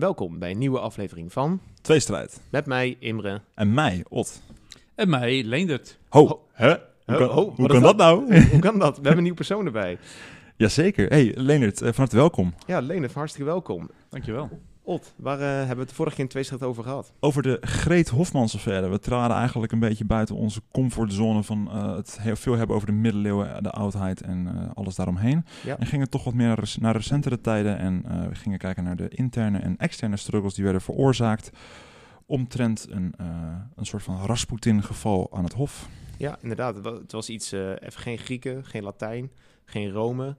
Welkom bij een nieuwe aflevering van Tweestrijd. Met mij Imre. En mij, Ot. En mij, Leendert. Ho, Ho. hè? Hoe Ho, kan, ho, hoe kan dat nou? Hoe kan dat? We hebben een nieuwe persoon erbij. Jazeker. Hey, Leonard, eh, van harte welkom. Ja, Leonard, hartstikke welkom. Dankjewel. Ot, waar eh, hebben we het vorige keer in Tweestrijd over gehad? Over de Greet Hofmans affaire. We traden eigenlijk een beetje buiten onze comfortzone van eh, het heel veel hebben over de middeleeuwen, de oudheid en eh, alles daaromheen. Ja. En gingen toch wat meer naar, naar recentere tijden en eh, we gingen kijken naar de interne en externe struggles die werden veroorzaakt omtrent een, eh, een soort van Rasputin-geval aan het Hof. Ja, inderdaad. Het wa- Het was iets, eh, even geen Grieken, geen Latijn, geen Rome,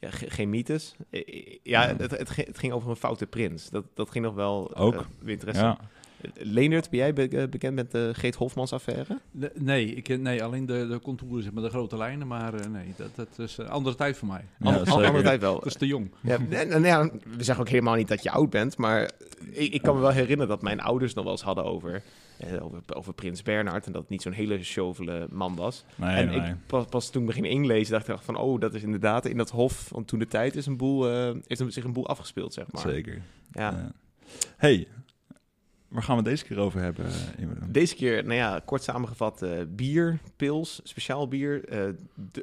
ja, ge- geen mythes. Eh, eh, Ja, het, het, ging- het ging over een foute prins. Dat, dat ging nog wel Ook. eh, weer interesse. Ja, Leonard, ben jij be- eh, bekend met de Geet Hofmans affaire? De- nee, ik, ken- nee, alleen de, de contouren, zeg maar, de grote lijnen. Maar eh, nee, dat, dat is een andere tijd voor mij. Ja, Ander- zeker. andere tijd wel. Dat is te jong. Ja, nee, nee, nee, ja, we zeggen ook helemaal niet dat je oud bent, maar ik, ik kan me wel herinneren dat mijn ouders nog wel eens hadden over, eh, over, over Prins Bernhard en dat het niet zo'n hele chauffele man was. nee, en nee. ik pas, pas toen ik begin inlezen dacht ik van, oh, dat is inderdaad in dat hof, want toen de tijd is een boel, eh heeft er zich een boel afgespeeld, zeg maar. Zeker. Ja. Ja. Hey, waar gaan we deze keer over hebben, eh, Imre? Deze keer, nou ja, kort samengevat, eh, bier, pils, speciaal bier, eh,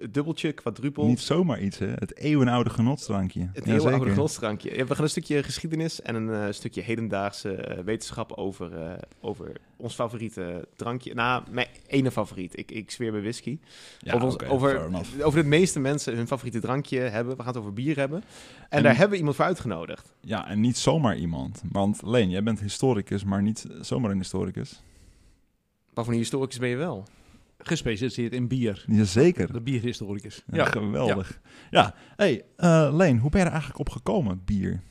dubbeltje, quadrupel. Niet zomaar iets, hè? Het eeuwenoude genotsdrankje. Het Ja, heel oude zeker. genotsdrankje. Ja, we gaan een stukje geschiedenis en een stukje hedendaagse wetenschap over, over ons favoriete drankje. Nou, mijn ene favoriet. Ik, ik zweer bij whisky. Ja, over, oké, over, over de meeste mensen hun favoriete drankje hebben. We gaan het over bier hebben. En, En- daar hebben we iemand voor uitgenodigd. Ja, en niet zomaar iemand. Want Leen, jij bent historicus, maar niet zomaar een historicus. Waarvan een historicus ben je wel? Gespecialiseerd in bier. Jazeker. De bierhistoricus. Ja, Ja. geweldig. Ja, hey, eh, Leen, hoe ben je er eigenlijk op gekomen, bier?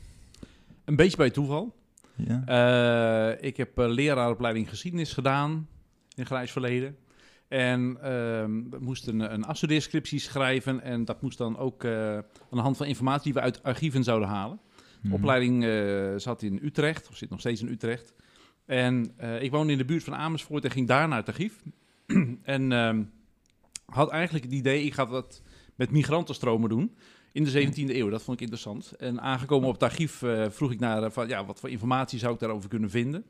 Een beetje bij toeval. Ja. Eh, ik heb eh, leraaropleiding geschiedenis gedaan in grijs verleden. En ehm, we moesten een, een afstudeerscriptie schrijven. En dat moest dan ook eh, aan de hand van informatie die we uit archieven zouden halen. De Mhm. opleiding eh, zat in Utrecht, of zit nog steeds in Utrecht. En eh, ik woonde in de buurt van Amersfoort en ging daar naar het archief. en ehm, had eigenlijk het idee, ik ga wat met migrantenstromen doen in de 17e eeuw. Dat vond ik interessant. En aangekomen op het archief eh, vroeg ik naar, eh, van, ja, wat voor informatie zou ik daarover kunnen vinden.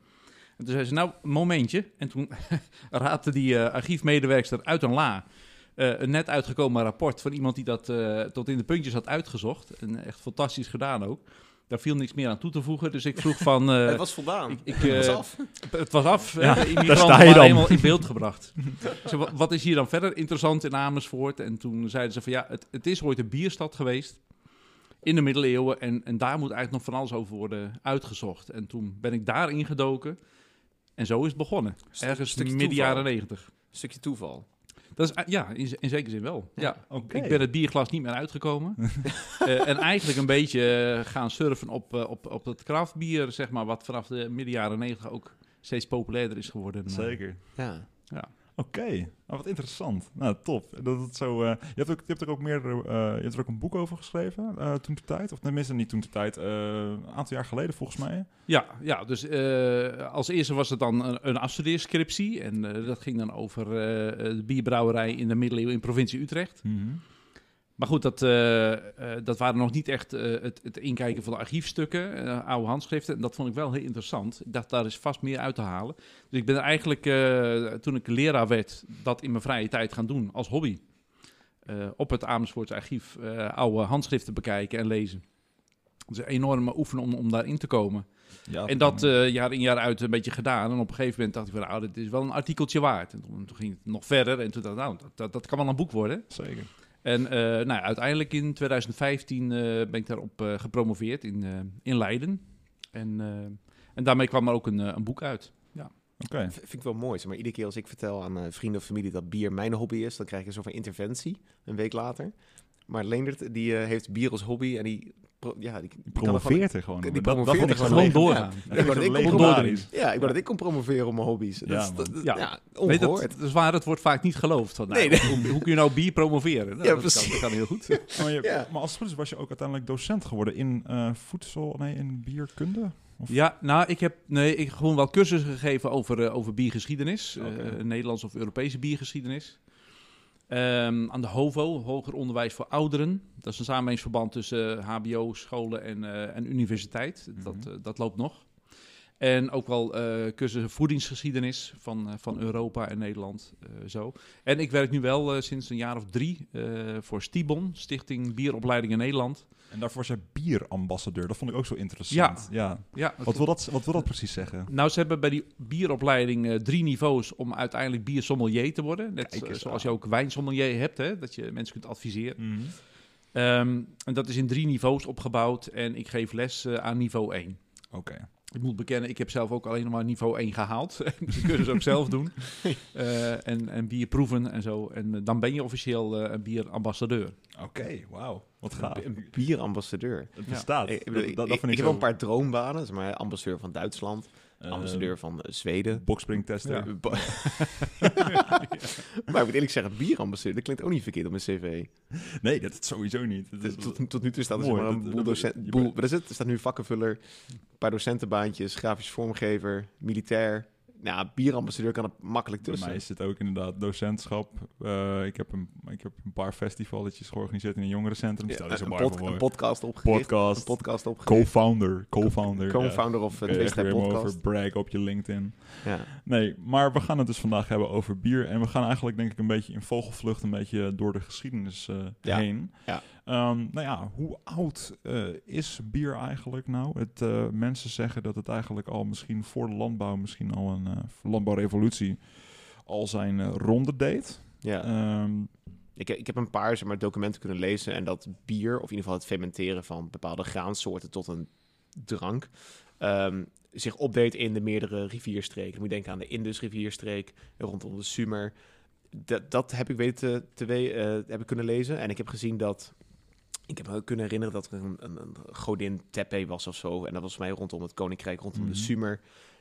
En toen zei ze, nou, momentje. En toen raapte die eh, archiefmedewerkster uit een la... een net uitgekomen rapport van iemand die dat tot in de puntjes had uitgezocht. En echt fantastisch gedaan ook. Daar viel niks meer aan toe te voegen. Dus ik vroeg van... eh, het was voldaan. ik, ik, het was eh, af. het was af. Ja, de daar sta je dan. helemaal in beeld gebracht. Zei, wat, wat is hier dan verder interessant in Amersfoort? En toen zeiden ze van ja, het, het is ooit een bierstad geweest in de middeleeuwen. En, en daar moet eigenlijk nog van alles over worden uitgezocht. En toen ben ik daar ingedoken. En zo is het begonnen. Ergens stukje midden jaren negentig. stukje toeval. Dat is, eh, ja, in, in zekere zin wel. Ja. Ik ben het bierglas niet meer uitgekomen. Eh, en eigenlijk een beetje eh, gaan surfen op, eh, op, op het craftbier, zeg maar, wat vanaf de midden jaren negentig ook steeds populairder is geworden. Zeker. Ja. Oké, nou, wat interessant. Nou, top. Dat het zo, eh, je, hebt ook, je hebt er ook meer, eh, je hebt er ook een boek over geschreven, eh, toen de tijd. Of tenminste, niet toen de tijd, een aantal jaar geleden volgens mij. Ja, ja dus als eerste was het dan een, een afstudeerscriptie. En dat ging dan over de bierbrouwerij in de middeleeuwen in provincie Utrecht. Maar goed, dat, eh, eh, dat waren nog niet echt eh, het, het inkijken van de archiefstukken, oude handschriften. En dat vond ik wel heel interessant. Ik dacht, daar is vast meer uit te halen. Dus ik ben eigenlijk, toen ik leraar werd, dat in mijn vrije tijd gaan doen als hobby. Op het Amersfoortse archief oude handschriften bekijken en lezen. Is een enorme oefenen om, om daarin te komen. Ja, En dat jaar in jaar uit een beetje gedaan. En op een gegeven moment dacht ik van, nou, dit is wel een artikeltje waard. En toen, toen ging het nog verder. En toen dacht ik, nou, dat, dat, dat kan wel een boek worden. Zeker. En eh, nou, ja, uiteindelijk in 2015 eh, ben ik daarop eh, gepromoveerd in, eh, in Leiden. En, eh, en daarmee kwam er ook een, een boek uit. Oké. V- Vind ik wel mooi. Zeg maar iedere keer als ik vertel aan eh, vrienden of familie dat bier mijn hobby is, dan krijg ik een soort van interventie een week later. Maar Leendert, die eh, heeft bier als hobby en die, pro- ja, die, er promoveert er gewoon. die. Dat- dat promoveert ik er gewoon doorgaan. Ja, ik wou dat ik. Ja, dat kon promoveren op mijn hobby's. Dat, Ja, is- dat, man. ja, Ja. ja Weet dat, ongehoord. dat is waar, het wordt vaak niet geloofd. Van, nou, Nee, nee. Hoe, hoe kun je nou bier promoveren? Nou, Ja, dat, kan, precies. dat kan heel goed. Maar, je- Ja. maar als het goed is, was je ook uiteindelijk docent geworden in eh, voedsel, nee, in bierkunde? Of- Ja, nou, ik heb nee, ik heb gewoon wel cursussen gegeven over, eh, over biergeschiedenis. Eh, Nederlands of Europese biergeschiedenis. Ehm, aan de HOVO, Hoger Onderwijs voor Ouderen. Dat is een samenwerkingsverband tussen eh, HBO, scholen en, eh, en universiteit. Dat, Mhm. eh, dat loopt nog. En ook wel eh cursussen voedingsgeschiedenis van, eh, van Europa en Nederland. eh, zo. En ik werk nu wel eh, sinds een jaar of drie eh, voor Stibon, Stichting Bieropleidingen Nederland. En daarvoor hij bierambassadeur. Dat vond ik ook zo interessant. Ja. Ja, Wat, wil dat, wat wil dat precies zeggen? Nou, ze hebben bij die bieropleiding eh, drie niveaus om uiteindelijk biersommelier te worden. Net Kijk eens zoals je ook wijnsommelier hebt, hè, dat je mensen kunt adviseren. Mhm. Ehm, en dat is in drie niveaus opgebouwd en ik geef les eh, aan niveau 1. Oké. Ik moet bekennen, ik heb zelf ook alleen nog maar niveau 1 gehaald. dus ik kun het ook zelf doen. Eh, en, en bier proeven en zo. En eh, dan ben je officieel eh, een bierambassadeur. Oké, wauw. Wat gaaf. Een bierambassadeur. Het Ja. bestaat. Ik, ik, Dat- ik- dat, dat ik vind ik heb wel een paar droombanen. Zeg maar, ambassadeur van Duitsland, ambassadeur van Zweden. Boxspringtester. Ja. Bo- maar ik moet eerlijk zeggen, bierambassadeur, dat klinkt ook niet verkeerd op mijn cv. Nee, dat is sowieso niet. Is- Tot, tot nu toe staat er Mooi, zeg maar een boel docent... je boel- bent- wat is het? Er staat nu vakkenvuller, een paar docentenbaantjes, grafisch vormgever, militair. Nou, bierambassadeur kan er makkelijk Bij tussen. mij is het ook inderdaad docentschap. Eh, ik, heb een, ik heb een paar festivaletjes georganiseerd in een jongerencentrum. Ja, je zo een, pod- een podcast opgericht. podcast. Een podcast opgericht. Co-founder. Co-founder. Co-founder of ja. uh, je echt weer helemaal podcast. over brag op je LinkedIn. Ja. Nee, maar we gaan het dus vandaag hebben over bier. En we gaan eigenlijk denk ik een beetje in vogelvlucht een beetje door de geschiedenis eh, Ja. heen. Ja. Ehm, nou ja, hoe oud eh, is bier eigenlijk nou? Het, eh, mensen zeggen dat het eigenlijk al misschien voor de landbouw, misschien al een eh, landbouwrevolutie, al zijn ronde deed. Ja. Ehm, Ik, ik heb een paar zeg maar, documenten kunnen lezen en dat bier, of in ieder geval het fermenteren van bepaalde graansoorten tot een drank, ehm, zich opdeed in de meerdere rivierstreken. Je moet denken aan de Indus-rivierstreek, rondom de Sumer. Dat, dat heb ik weten te eh, heb ik kunnen lezen. En ik heb gezien dat. Ik heb me kunnen herinneren dat er een, een, een godin Tepe was of zo. En dat was mij rondom het koninkrijk, rondom Mhm. de Sumer.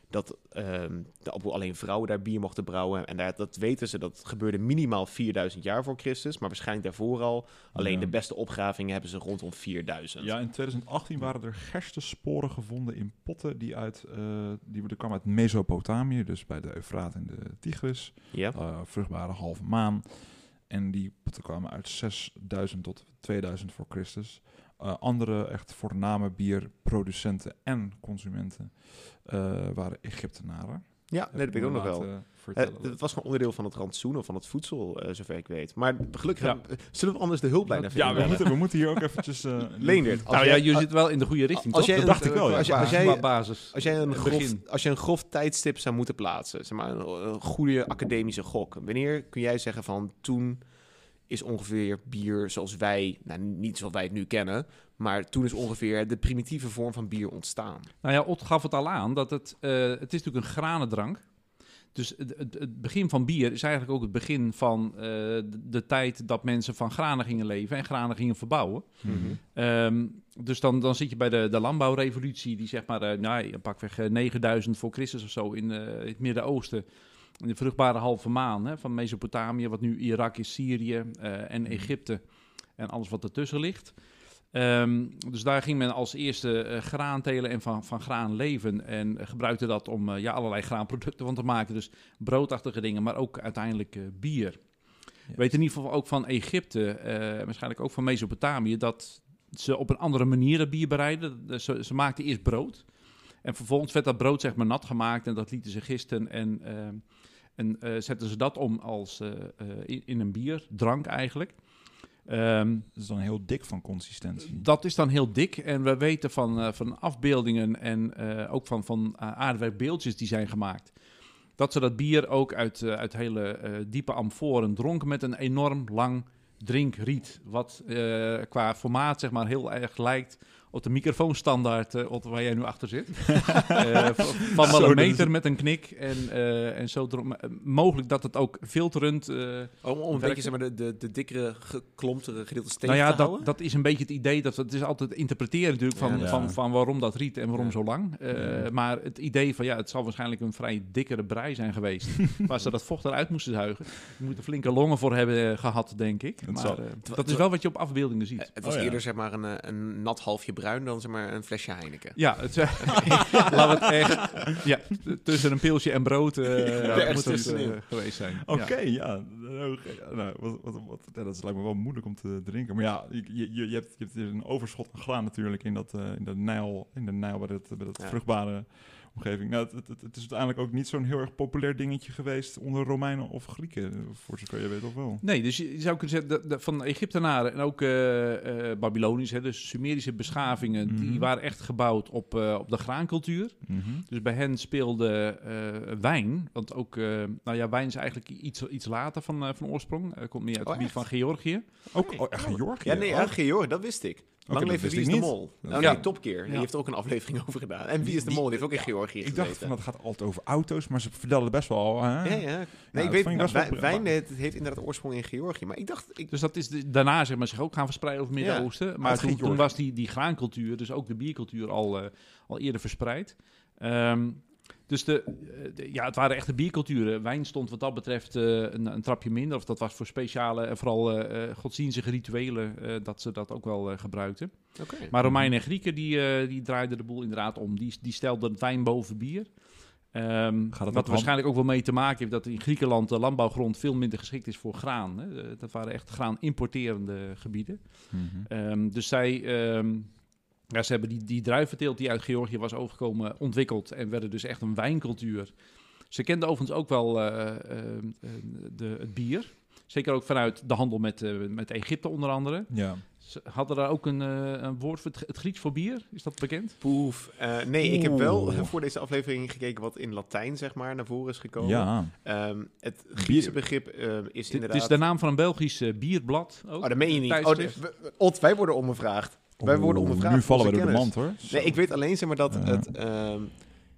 Dat ehm, de, alleen vrouwen daar bier mochten brouwen. En daar, dat weten ze, dat gebeurde minimaal 4000 jaar voor Christus. Maar waarschijnlijk daarvoor al. Alleen Ja. de beste opgravingen hebben ze rondom 4000. ja, in 2018 waren er gerstesporen gevonden in potten die uit, eh die kwamen uit Mesopotamië, dus bij de Eufraat en de Tigris. Ja? eh, vruchtbare halve maan. En die kwamen uit 6000 tot 2000 voor Christus. Eh, andere echt voorname bierproducenten en consumenten eh, waren Egyptenaren. Ja, nee, dat weet ik ook nog wel. Eh, het was gewoon onderdeel van het rantsoen of van het voedsel, eh, zover ik weet. Maar gelukkig, Ja. hebben- zullen we anders de hulplijn even ja, we moeten, we moeten hier ook eventjes... eh, Leendert, nou jij- ja, je zit wel in de goede richting, als toch? jij Dat dacht ik wel, ja. Als, jij- als, jij, qua basis. als, jij een grof, als je een grof tijdstip zou moeten plaatsen, zeg maar een, een goede academische gok. Wanneer kun jij zeggen van toen is ongeveer bier zoals wij, nou niet zoals wij het nu kennen, maar toen is ongeveer de primitieve vorm van bier ontstaan. Nou ja, Ot gaf het al aan dat het, eh, het is natuurlijk een granendrank. Dus het, het, het begin van bier is eigenlijk ook het begin van eh, de, de tijd dat mensen van granen gingen leven en granen gingen verbouwen. Mhm. Ehm, dus dan, dan zit je bij de, de landbouwrevolutie, die zeg maar, eh nou, pakweg eh, 9000 voor Christus of zo in eh, het Midden-Oosten. In de vruchtbare halve maan hè, van Mesopotamië, wat nu Irak is, Syrië eh, en Egypte en alles wat ertussen ligt. Ehm, dus daar ging men als eerste eh, graan telen en van, van graan leven. En gebruikte dat om eh, ja, allerlei graanproducten van te maken. Dus broodachtige dingen, maar ook uiteindelijk bier. Ja. Weet in ieder geval ook van Egypte, waarschijnlijk ook van Mesopotamië, dat ze op een andere manier dat bier bereiden. Ze, ze maakten eerst brood. En vervolgens werd dat brood zeg maar nat gemaakt en dat lieten ze gisten. En, eh, en eh, zetten ze dat om als, eh, eh, in, in een bier, drank eigenlijk. Ehm, Dat is dan heel dik van consistentie. dat is dan heel dik. En we weten van, van afbeeldingen en ook van, van aardwerkbeeldjes die zijn gemaakt. Dat ze dat bier ook uit, uit hele diepe amforen dronken met een enorm lang drinkriet. Wat qua formaat zeg maar heel erg lijkt op de microfoonstandaard eh, Otto, waar jij nu achter zit. Eh, van wel een meter met een knik. En, eh, en zo eh, mogelijk dat het ook filterend... eh, Om, om een beetje zeg maar, de, de, de dikkere, geklomptere gedeelte steen nou ja, te dat, houden. dat is een beetje het idee. Dat het is altijd interpreteren natuurlijk van, Ja. van, van waarom dat riet en waarom Ja. zo lang. Eh, Ja. Maar het idee van ja, het zal waarschijnlijk een vrij dikkere brei zijn geweest. waar ze dat vocht eruit moesten zuigen. Je moet er flinke longen voor hebben eh, gehad, denk ik. Maar eh, dat is wel wat je op afbeeldingen Eh, ziet. Het was Oh ja. eerder zeg maar een, eh, een nat halfje bruin dan zeg maar een flesje Heineken. Ja, het, eh, laat het echt. Ja, tussen een pilsje en brood eh ergens moet het eh, geweest zijn. Oké, Ja. ja. Oké, ja, nou, wat, wat, wat, ja, dat lijkt me wel moeilijk om te drinken. Maar ja, je, je, je, hebt, je hebt hier een overschot aan graan natuurlijk in, dat, eh, in de Nijl, in de Nijl bij dat, bij dat Ja. vruchtbare omgeving. Nou, het, het, het is uiteindelijk ook niet zo'n heel erg populair dingetje geweest onder Romeinen of Grieken, voor zover je weet of wel. Nee, dus je zou kunnen zeggen dat, dat van Egyptenaren en ook eh eh Babylonisch, hè, dus Sumerische beschavingen, die Mhm. waren echt gebouwd op, eh, op de graancultuur. Mhm. Dus bij hen speelde eh, wijn, want ook, eh, nou ja, wijn is eigenlijk iets, iets later van, eh, van oorsprong. Komt meer uit Oh, het gebied van Georgië. Ook oh, Georgië? Ja, nee, Oh, ja, Georg, dat wist ik. Lang dat leven Wie is de. Mol? Dat- Nou, Ja. nee, Topkeer. Die Ja. heeft er ook een aflevering over gedaan. En Wie is de Mol? Die heeft ook in Georgië Ik dacht van dat gaat altijd over auto's, maar ze vertelden best wel. Hè? Ja, ja. Nee, ik weet, wij- wel- wijn heeft, heeft inderdaad oorsprong in Georgië. Maar ik dacht, ik, Dus dat is de- daarna zeg maar, zich ook gaan verspreiden over het Ja, Midden-Oosten. maar toen, was die, die graancultuur, dus ook de biercultuur, al, eh, al eerder verspreid. Ehm, dus de, eh, de- ja, het waren echte bierculturen. Wijn stond wat dat betreft eh, een, een trapje minder. Of dat was voor speciale en vooral eh, eh, godsdienstige rituelen dat ze dat ook wel gebruikten. oké. Maar Romeinen en Grieken die, die draaiden de boel inderdaad om. Die, die stelden wijn boven bier. Ehm, wat hand- waarschijnlijk ook wel mee te maken heeft dat in Griekenland de landbouwgrond veel minder geschikt is voor graan. Hè. Dat waren echt graan importerende gebieden. Mhm. Ehm, dus zij, ehm, ja, ze hebben die, die druiventeelt die uit Georgië was overgekomen ontwikkeld en werden dus echt een wijncultuur. Ze kenden overigens ook wel eh, eh, eh, de, het bier. Zeker ook vanuit de handel met, met Egypte onder andere. Ja. Ze hadden daar ook een, eh, een woord voor het, het Grieks voor bier. Is dat bekend? Poef. Eh, nee, ik heb wel voor deze aflevering gekeken wat in Latijn zeg maar naar voren is gekomen. ja. Ehm, het Griekse Bier- begrip eh, is Het, het inderdaad... is de naam van een Belgisch bierblad. Ook. Oh, dat meen je niet. Oh, Ot, wij worden ondervraagd. Wij worden Oeh, ondervraagd Nu vallen we door de mand hoor. Nee, ik weet alleen zeg maar dat het... ehm,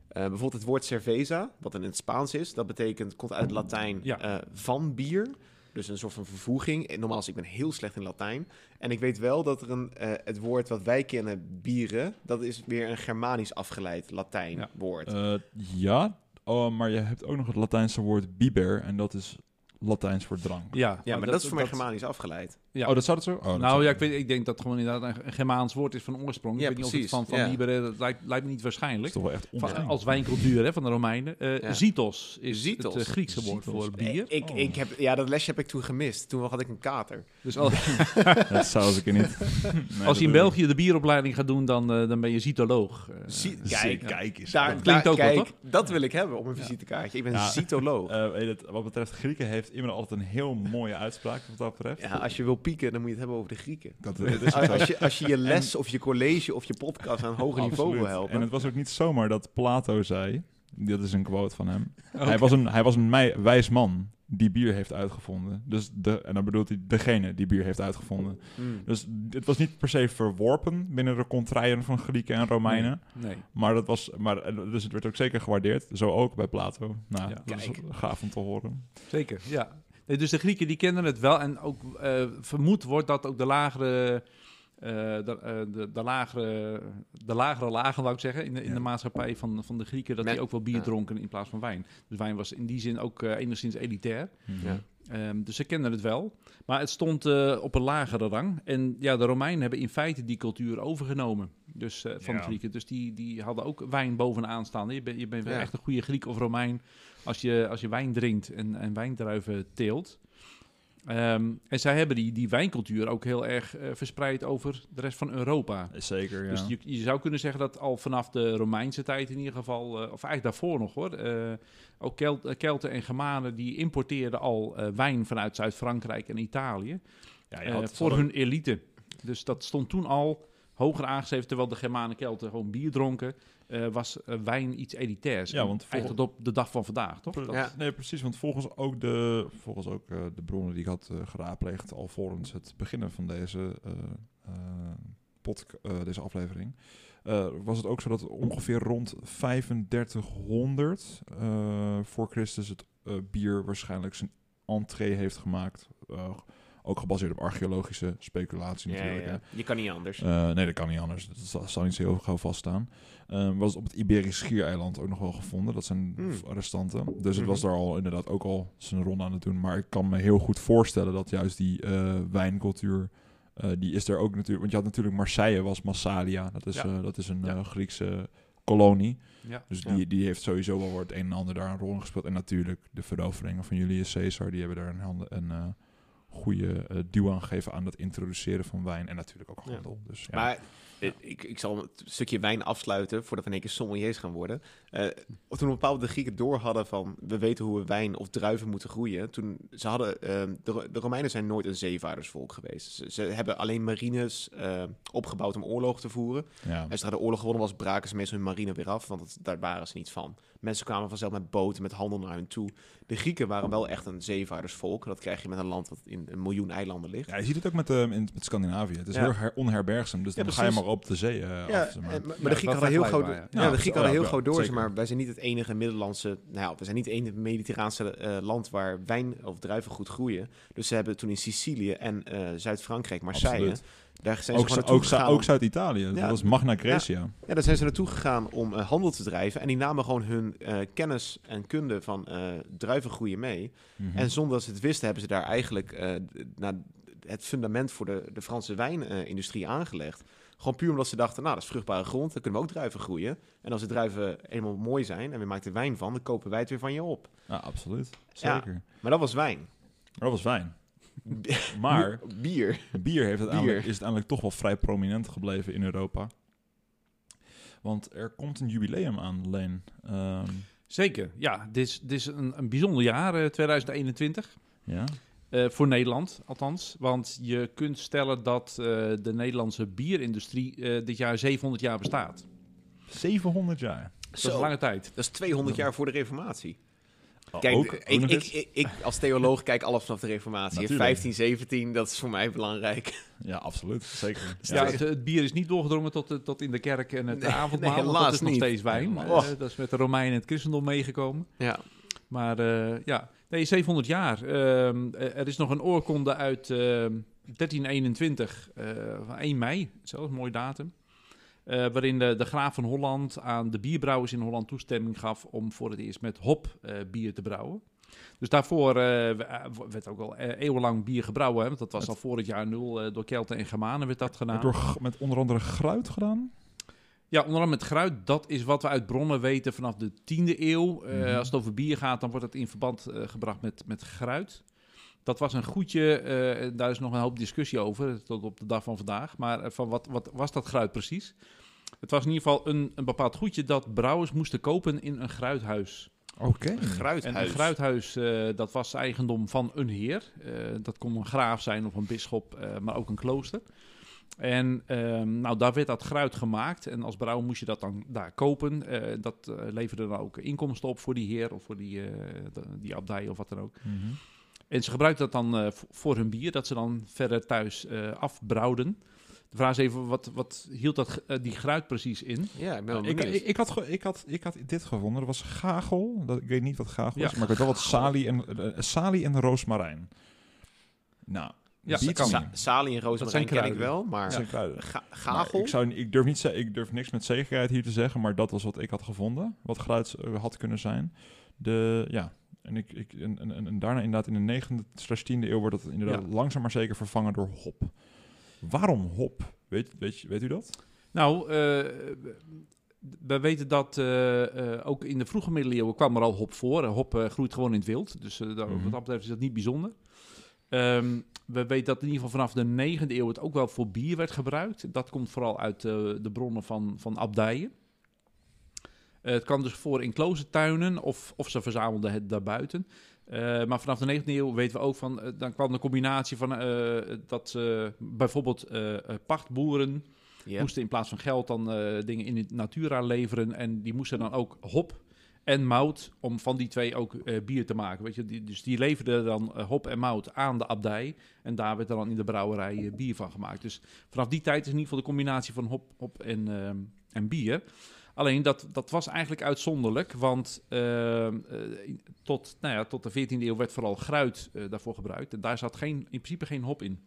eh, bijvoorbeeld het woord cerveza, wat in het Spaans is, dat betekent, komt uit het Latijn Ja. eh, van bier. Dus een soort van vervoeging. Normaal, ik ben heel slecht in Latijn. En ik weet wel dat er een, eh, het woord wat wij kennen, bieren, dat is weer een Germanisch afgeleid Latijn Ja. woord. Eh, ja, oh, maar je hebt ook nog het Latijnse woord biber en dat is Latijns voor drank. Ja, ja, maar dat, is voor mij Germanisch afgeleid. Ja. Oh, dat zou het zo? Oh, dat nou ja, ik, weet, ik denk dat het gewoon inderdaad een- een Germaans woord is van oorsprong. Ja, ik weet niet of het precies. van, van Ja. Bieber, dat lijkt, lijkt me niet Dat is waarschijnlijk. toch wel echt Van, als wijncultuur hè, van de Romeinen. Eh Ja. Zitos is Zitos. het eh, Griekse woord Zitos. voor bier. Ik, Oh. ik heb, ja, dat lesje heb ik toen gemist. Toen had ik een kater. Dus al- Dat zou als ik er niet. Nee, als je in dat- België de bieropleiding gaat doen, dan, eh, dan ben je Zie- Kijk, kijk, eens. daar, klinkt daar- ook wel, kijk, toch? dat wil ik hebben op een visitekaartje. Ik ben Ja. Eh, je het, wat betreft Grieken heeft iemand altijd een heel mooie uitspraak wat dat betreft. ja, als je wil pieken, dan moet je het hebben over de Grieken. Dat, dat is ook Als, je, als je je les of je college of je podcast aan een hoger niveau wil helpen. En het was ook niet zomaar dat Plato zei, dit is een quote van hem, hij was een, hij was een mei- wijs man die bier heeft uitgevonden. Dus de, en dan bedoelt hij degene die bier heeft uitgevonden. Hmm. Dus het was niet per se verworpen binnen de contraien van Grieken en Romeinen. Nee. Maar dat was, maar, eh, dus het werd ook zeker gewaardeerd. Zo ook bij Plato. Nou, Ja. dat is Kijk. gaaf om te horen. Zeker, ja. Nee, dus de Grieken die kenden het wel. En ook eh, vermoed wordt dat ook de lagere, eh, de, eh, de, de, lagere, de lagere lagen, wou ik zeggen, in de, in Ja. de maatschappij van, van de Grieken, dat Met- die ook wel bier ja. dronken in plaats van wijn. Dus wijn was in die zin ook eh, enigszins elitair. Ja. Ehm, dus ze kenden het wel. Maar het stond eh, op een lagere rang. En ja, de Romeinen hebben in feite die cultuur overgenomen. Dus, eh, van Ja. de Grieken. Dus die, die hadden ook wijn bovenaan staan. Je, bent je bent Ja. echt een goede Griek of Romein als je, als je wijn drinkt en, en wijndruiven teelt. Ehm, en zij hebben die, die wijncultuur ook heel erg eh, verspreid over de rest van Europa. Zeker, ja. Dus je, je zou kunnen zeggen dat al vanaf de Romeinse tijd in ieder geval, eh, of eigenlijk daarvoor nog hoor, eh, ook Kel- Kelten en Germanen die importeerden al wijn vanuit Zuid-Frankrijk en Italië ja, voor hun elite. Dus dat stond toen al hoger aangeschreven, terwijl de Germanen Kelten gewoon bier dronken, eh, was eh, wijn iets elitairs. Ja, want eigenlijk tot op de dag van vandaag, toch? Dat- Ja. Nee, precies. Want volgens ook de, volgens ook, eh, de bronnen die ik had geraadpleegd alvorens het beginnen van deze, eh, deze aflevering, eh, was het ook zo dat ongeveer rond 3500 eh, voor Christus het eh, bier waarschijnlijk zijn entree heeft gemaakt. Ook gebaseerd op archeologische speculatie Ja, natuurlijk. ja. hè. Je kan niet anders. Eh, nee, dat kan niet anders. Dat zal, niet zo heel gauw vaststaan. Eh, was op het Iberisch Schiereiland ook nog wel gevonden. Dat zijn Hmm. restanten. Dus het Mhm. was daar al inderdaad ook al zijn ronde aan het doen. Maar ik kan me heel goed voorstellen dat juist die eh, wijncultuur Eh, die is er ook natuurlijk, want je had natuurlijk Marseille was Massalia. Dat is, Ja. eh, dat is een Ja. eh, Griekse kolonie. Ja. Dus Ja. die, die heeft sowieso wel het een en ander daar een rol in gespeeld. En natuurlijk de veroveringen van Julius Caesar, die hebben daar een, handen, een eh, goede eh, duw aan gegeven aan het introduceren van wijn. En natuurlijk ook handel. Dus, ja. Maar eh, ik, ik zal een stukje wijn afsluiten voordat we in één keer sommeliers gaan worden. Eh, toen bepaalde de Grieken door hadden van we weten hoe we wijn of druiven moeten groeien. Toen ze hadden, eh, de, de Romeinen zijn nooit een zeevaardersvolk geweest. Ze, ze hebben alleen marines eh, opgebouwd om oorlog te voeren. ja. En zodra de oorlog gewonnen was, braken ze meestal hun marine weer af, want daar waren ze niet van. Mensen kwamen vanzelf met boten, met handel naar hun toe. De Grieken waren wel echt een zeevaardersvolk. Dat krijg je met een land dat in een miljoen eilanden ligt. Ja, je ziet het ook met, eh, in, met Scandinavië. Het is Ja. heel her- onherbergzaam, dus dan ga je maar op de zee eh, Ja, af. maar. maar Ja, de Grieken hadden heel vergelijkbaar, ja. ja. de Grieken hadden heel ja, gauw door, zeg zeker. maar wij zijn niet het enige Middellandse, nou ja, we zijn niet het enige Mediterraanse eh, land waar wijn of druiven goed groeien. Dus ze hebben toen in Sicilië en eh, Zuid-Frankrijk, Marseille, Absoluut. daar zijn ze Ook, naartoe ook, gegaan. ook Zuid-Italië, Ja. dat was Magna Graecia. ja, daar zijn ze naartoe gegaan om eh, handel te drijven en die namen gewoon hun eh, kennis en kunde van eh druivengroeien mee. Mhm. En zonder dat ze het wisten, hebben ze daar eigenlijk het fundament voor de, de Franse wijnindustrie aangelegd. Gewoon puur omdat ze dachten, nou, dat is vruchtbare grond, dan kunnen we ook druiven groeien. En als de druiven eenmaal mooi zijn en we maken er wijn van, dan kopen wij het weer van je op. Ja, absoluut. Ja. Zeker. Maar dat was wijn. Dat was fijn. Maar Bier. bier, heeft uiteindelijk, Bier. is uiteindelijk toch wel vrij prominent gebleven in Europa. Want er komt een jubileum aan, Leen. Ehm, Zeker, ja. Dit is, dit is een, een bijzonder jaar, eh, 2021. ja? Eh, voor Nederland, althans. Want je kunt stellen dat eh, de Nederlandse bierindustrie eh, dit jaar 700 jaar bestaat. 700 jaar. Dat is een lange tijd. Dat is 200 jaar voor de reformatie. Oh, Kijk, ook, ik, ik, ik, ik als theoloog kijk alles vanaf de reformatie. Natuurlijk. 15, 17, dat is voor mij belangrijk. Ja, absoluut. Zeker. Ja, het, het bier is niet doorgedrongen tot, de- tot in de kerk en het Nee, avondmaal. nee, dat is nog niet. steeds wijn. Dat is met de Romeinen en het christendom meegekomen. Ja. Maar eh, ja, nee, 700 jaar. Ehm, eh, er is nog een oorkonde uit ehm, 1321, eh, van 1 mei, zelfs een mooie datum. eh, waarin de, de graaf van Holland aan de bierbrouwers in Holland toestemming gaf om voor het eerst met hop bier te brouwen. Dus daarvoor werd ook al eeuwenlang bier gebrouwen. Hè, want dat was al voor het jaar nul. door Kelten en Germanen werd dat gedaan. Door, met onder andere gruit gedaan. Ja, onder andere met gruit. Dat is wat we uit bronnen weten vanaf de 10e eeuw. Eh, Mhm. Als het over bier gaat, dan wordt het in verband eh, gebracht met, met gruit. Dat was een goedje, eh, daar is nog een hoop discussie over, tot op de dag van vandaag. Maar van wat, wat was dat gruit precies? Het was in ieder geval een, een bepaald goedje dat brouwers moesten kopen in een gruithuis. Oké. En een Gruithuis. gruithuis, eh, dat was eigendom van een heer. Eh, dat kon een graaf zijn of een bisschop, eh, maar ook een klooster. En ehm, nou, daar werd dat gruit gemaakt. En als brouwer moest je dat dan daar kopen. Eh, dat eh, leverde dan ook inkomsten op voor die heer of voor die, eh, de- die abdij of wat dan ook. Mhm. En ze gebruikten dat dan eh, voor hun bier, dat ze dan verder thuis eh, afbrouwden. De vraag is even, wat, wat hield dat, die gruit precies in? Ja, ik ben wel Ik, ik, ik, had ik, had, ik had dit gevonden. Dat was gagel. Dat, ik weet niet wat gagel Ja, is, maar ik weet wel wat salie en, salie en roosmarijn. Nou, Ja, dat. Sa Salie en Dat rozemarijn zijn ken ik kruiden. wel, maar Dat zijn kruiden. ga- Maar gagel? ik, zou, ik, durf niet, ik durf niks met zekerheid hier te zeggen, maar dat was wat ik had gevonden. Wat gruit eh, had kunnen zijn. De, ja, en, ik, ik, en, en, en daarna inderdaad in de 9e slash 10e eeuw wordt het inderdaad Ja. langzaam maar zeker vervangen door hop. Waarom hop? Weet, weet, weet u dat? Nou, eh, we weten dat eh, eh, ook in de vroege middeleeuwen kwam er al hop voor. Hop eh, groeit gewoon in het wild, dus Mhm. wat dat betreft is dat niet bijzonder. Ehm, we weten dat in ieder geval vanaf de 9e eeuw het ook wel voor bier werd gebruikt. Dat komt vooral uit eh, de bronnen van, van abdijen. Eh, het kwam dus voor in kloostertuinen of, of ze verzamelden het daarbuiten. Eh, maar vanaf de 19e eeuw weten we ook van, dan kwam de combinatie van dat bijvoorbeeld pachtboeren moesten in plaats van geld dan dingen in het natura leveren. En die moesten dan ook hop en mout om van die twee ook eh, bier te maken. Weet je? Dus die leverden dan eh, hop en mout aan de abdij. En daar werd er dan in de brouwerij eh, bier van gemaakt. Dus vanaf die tijd is in ieder geval de combinatie van hop, hop en, en bier. Alleen dat, dat was eigenlijk uitzonderlijk, want tot, nou ja, tot de 14e eeuw werd vooral gruit daarvoor gebruikt. En daar zat geen, in principe geen hop in.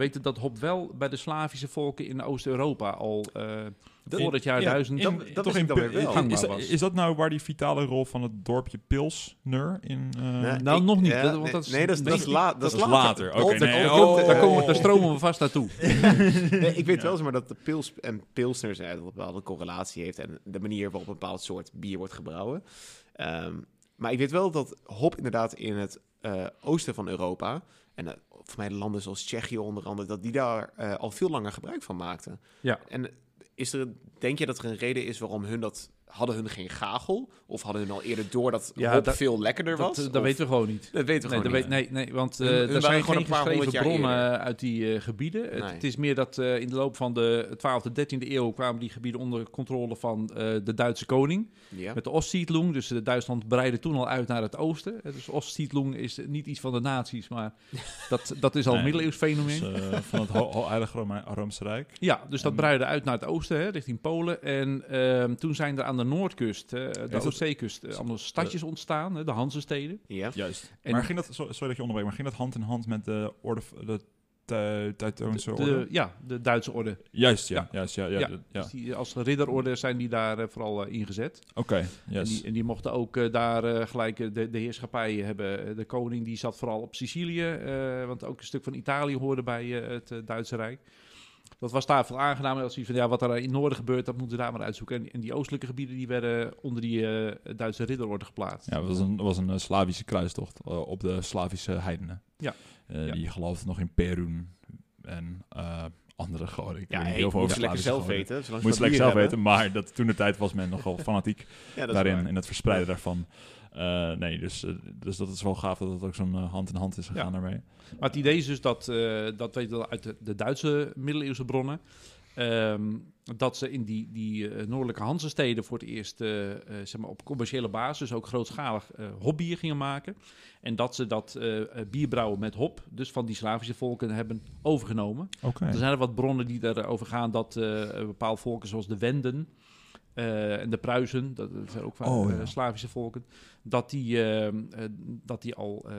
Weten dat hop wel bij de Slavische volken in Oost-Europa al eh voor het jaar ja, 1000 in- dat- dat toch in ik dan weer wel. gangbaar Is, dat- was. is dat nou waar die vitale rol van het dorpje Pilsner in... eh, Nee, Nou, ik- nog niet, ja, dat- want nee, dat is- nee, dat is, dat is, dat- la- dat is later. Nee, daar oh. komen, daar stromen we vast naartoe. Nee, ik weet wel zeg maar, dat de pils en pilsner zijn, dat een bepaalde correlatie heeft en de manier waarop een bepaald soort bier wordt gebrouwen. Ehm, maar ik weet wel dat hop inderdaad in het eh, oosten van Europa en eh, voor mij landen zoals Tsjechië onder andere, dat die daar eh, al veel langer gebruik van maakten. Ja. En is er, denk je dat er een reden is waarom hun dat hadden hun geen gagel of hadden hun al eerder door dat Ja, hop dat- veel lekkerder was? Dat, eh, dat Of- weten we gewoon niet. Dat weten we Nee, dat weet, niet. nee, nee, want Hun- eh, hun er waren zijn gewoon geen een paar honderd geschreven jaar bronnen eerder. uit die eh, gebieden. Het, Nee. het is meer dat eh, in de loop van de 12e, 13e eeuw kwamen die gebieden onder controle van eh, de Duitse koning. Ja. Met de Ostsiedlung. Dus Duitsland breidde toen al uit naar het oosten. Dus Ostsiedlung is niet iets van de nazi's, maar dat, dat is al een middeleeuws fenomeen. dus, van het Heilige Roomse Rijk. Ja, dus dat breidde uit naar het oosten, hè, richting Polen. En ehm, toen zijn er aan de noordkust, eh, de Oostzeekust, eh, allemaal stadjes ontstaan, hè, de Hanzesteden. Ja. Juist. En- maar ging dat, so- sorry dat je onderbreekt, maar ging dat hand in hand met de orde, de De, orde? ja, de Duitse orde. Juist, ja. Ja. Juist, ja, ja, Ja, de- ja. Dus die, als ridderorde zijn die daar eh, vooral ingezet. Oké, En, yes. die, en die mochten ook daar gelijk de, de heerschappij hebben. De koning die zat vooral op Sicilië, eh, want ook een stuk van Italië hoorde bij het Duitse Rijk. Dat was daar veel aangenaam. Als van ja, wat er in het noorden gebeurt, dat moeten we daar maar uitzoeken. En, en die oostelijke gebieden die werden onder die eh, Duitse ridderorde geplaatst. Ja, het was een, was een eh, Slavische kruistocht eh, op de Slavische heidenen. Ja. Eh, Ja. Die geloofden nog in Perun en eh, andere goden. Ik Ja, weet niet hey, heel veel moet over je lekker zelf goden. weten. Moest ze lekker zelf weten, maar dat, toen de tijd was men nogal fanatiek. Ja, daarin, waar. in het verspreiden daarvan. Eh, nee, dus, eh, dus dat is wel gaaf dat het ook zo'n eh, hand in hand is gegaan Ja. daarmee. Maar het idee is dus dat, eh, dat weten we uit de, de Duitse middeleeuwse bronnen, ehm, dat ze in die, die eh, noordelijke Hanzesteden voor het eerst zeg maar op commerciële basis ook grootschalig eh hopbier gingen maken. En dat ze dat bierbrouwen met hop, dus van die Slavische volken, hebben overgenomen. Oké. Er zijn er wat bronnen die erover gaan dat eh bepaalde volken zoals de Wenden eh, en de Pruisen, dat, dat zijn ook van Oh, eh, ja. Slavische volken, dat die, eh, eh, dat die al eh,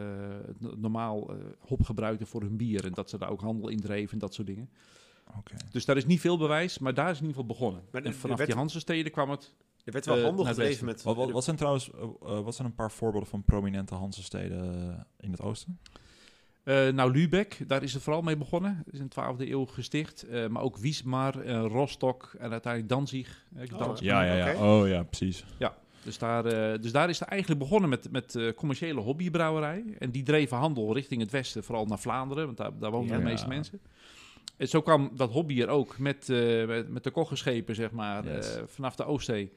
n- normaal eh, hop gebruikten voor hun bier en dat ze daar ook handel in dreven en dat soort dingen. Oké. Dus daar is niet veel bewijs, maar daar is in ieder geval begonnen. Maar en vanaf werd- die Hansensteden kwam het. Er werd wel handel gedreven met... Wat, wat, wat zijn trouwens wat zijn een paar voorbeelden van prominente Hanse-steden eh, in het oosten? Eh, nou, Lübeck, daar is het vooral mee begonnen. Dat is in de 12e eeuw gesticht. Eh, maar ook Wismar, eh, Rostock en uiteindelijk Danzig. Oh, Gdansk. Ja, ja, ja. Oh ja, precies. Dus daar, eh, dus daar is het eigenlijk begonnen met, met eh, commerciële hobbybrouwerij. En die dreven handel richting het westen, vooral naar Vlaanderen, want daar, daar woonden Ja. de meeste Ja. mensen. En zo kwam dat hobby er ook met, eh, met, met de koggenschepen, zeg maar, Yes. eh, vanaf de Oostzee.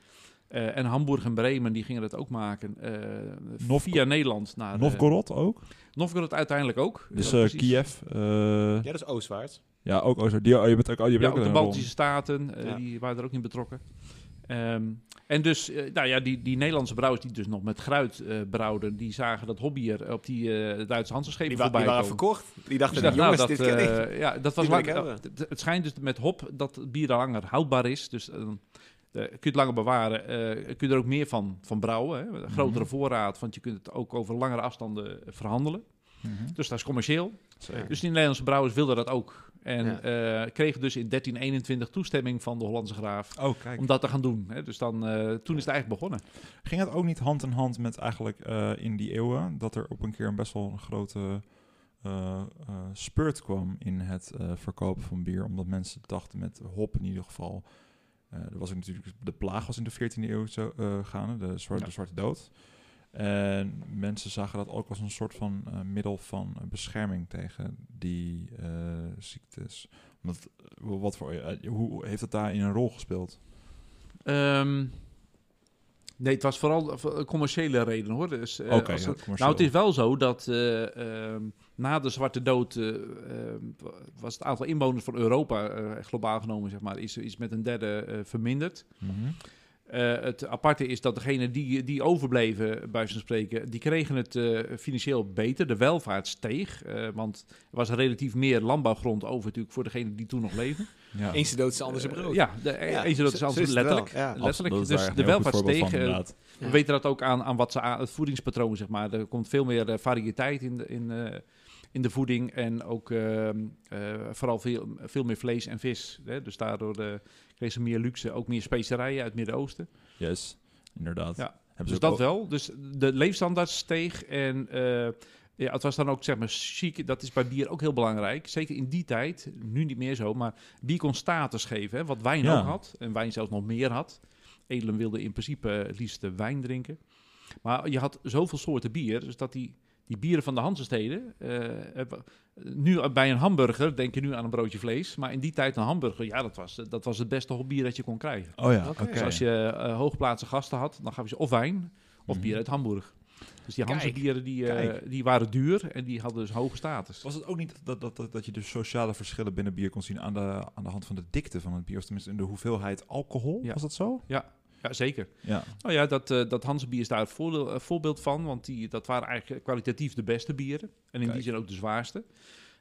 Eh, en Hamburg en Bremen, die gingen dat ook maken. eh, Novgo- via Nederland naar... eh, Novgorod ook? Novgorod uiteindelijk ook. Dus Ja, eh. Kiev. eh, Ja, dat is oostwaarts. ja, ook Oost. Die, oh, je bent ook, oh, je Ja, bent ook de. Baltische Staten, eh, Ja. die waren er ook in betrokken. Ehm, en dus, nou ja, die, die Nederlandse brouwers die dus nog met gruit eh brouwden, die zagen dat hobbyer op die eh Duitse Hansenschepen Die, wa- die voorbij waren komen. verkocht. Die dachten, Dus jongens, nou, dit dat, ken ik. eh, ja, dat was lang, het- schijnt dus met hop dat het bier er langer houdbaar is. Dus dan kun je het langer bewaren. eh, kun je er ook meer van, van brouwen. Hè? Een grotere Mhm. voorraad, want je kunt het ook over langere afstanden verhandelen. Mhm. Dus dat is commercieel. Zeker. Dus die Nederlandse brouwers wilden dat ook. En Ja. eh, kregen dus in 1321 toestemming van de Hollandse graaf Oh, kijk. om dat te gaan doen. Hè? Dus dan, eh, toen is het eigenlijk begonnen. Ging het ook niet hand in hand met eigenlijk eh, in die eeuwen dat er op een keer een best wel een grote eh, eh, spurt kwam in het eh, verkopen van bier, omdat mensen dachten met hop in ieder geval. Eh, er was natuurlijk de plaag was in de 14e eeuw zo eh, gaande, de, zwarte Ja. zwarte dood. En mensen zagen dat ook als een soort van eh, middel van bescherming tegen die ziektes. Omdat, wat voor, hoe heeft het daarin een rol gespeeld? Ehm, nee, het was vooral voor commerciële redenen hoor. Dus, eh, ja, het- nou, het is wel zo dat eh, ehm, na de Zwarte Dood eh, ehm, was het aantal inwoners van Europa, globaal genomen, zeg maar, is, is met een derde verminderd. Mhm. Eh, het aparte is dat degenen die, die overbleven, bij van spreken, die kregen het eh, financieel beter. De welvaart steeg, eh, want er was relatief meer landbouwgrond over natuurlijk voor degenen die toen nog leven. Ja. Eens de dood is anders een brood. ja, de, Ja, eens dat zo- is anders letterlijk. ja. letterlijk. Absoluut, Dus de welvaart steeg. van, we Ja. weten dat ook aan, aan wat ze aan het voedingspatroon, zeg maar. Er komt veel meer variëteit in, de, in, eh, in de voeding en ook ehm, eh, vooral veel, veel meer vlees en vis. Hè? Dus daardoor eh kreeg ze meer luxe, ook meer specerijen uit het Midden-Oosten. Yes, inderdaad. Ja, Hebben Dus ze dat ook wel. Dus de leefstandaard steeg en eh, ja, het was dan ook zeg maar chic. Dat is bij bier ook heel belangrijk. Zeker in die tijd, nu niet meer zo, maar bier kon status geven. Hè? Wat wijn Ja. ook had en wijn zelfs nog meer had. Edelen wilde in principe het liefst wijn drinken. Maar je had zoveel soorten bier, dus dat die, die bieren van de Hansensteden... eh, eh, nu bij een hamburger denk je nu aan een broodje vlees. Maar in die tijd een hamburger, ja, dat was, dat was het beste hobbier dat je kon krijgen. Oh ja. Dus als je eh hoogplaatse gasten had, dan gaven ze of wijn of Mhm. bier uit Hamburg. Dus die Hanse-bieren die, eh, die waren duur en die hadden dus hoge status. Was het ook niet dat, dat, dat, dat je de sociale verschillen binnen bier kon zien aan de, aan de hand van de dikte van het bier? Of tenminste in de hoeveelheid alcohol? Ja. Was dat zo? Ja, zeker. Ja. Nou ja, dat, eh dat Hanse-bier is daar het voordeel- eh, voorbeeld van. Want die, dat waren eigenlijk kwalitatief de beste bieren. En in Kijk. die zin ook de zwaarste.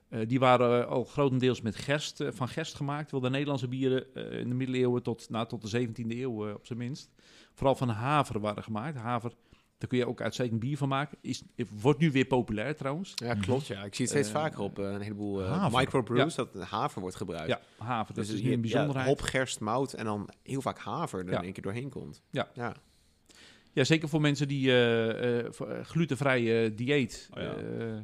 Eh, die waren al grotendeels met gerst, van gerst gemaakt. Terwijl de Nederlandse bieren in de middeleeuwen tot, nou, tot de 17e eeuw op zijn minst. Vooral van haver waren gemaakt. Haver, daar kun je ook uitstekend bier van maken. Is, wordt nu weer populair trouwens. Ja, klopt. Ja. Ik zie het steeds Eh, vaker op eh, een heleboel eh, microbrews dat haver wordt gebruikt. Ja, haver. Dat Dus is nu een ja, bijzonderheid. hop, gerst, mout en dan heel vaak haver er Ja. in één keer doorheen komt. Ja. ja. Ja, zeker voor mensen die eh, eh, eh, glutenvrije dieet Oh ja. eh,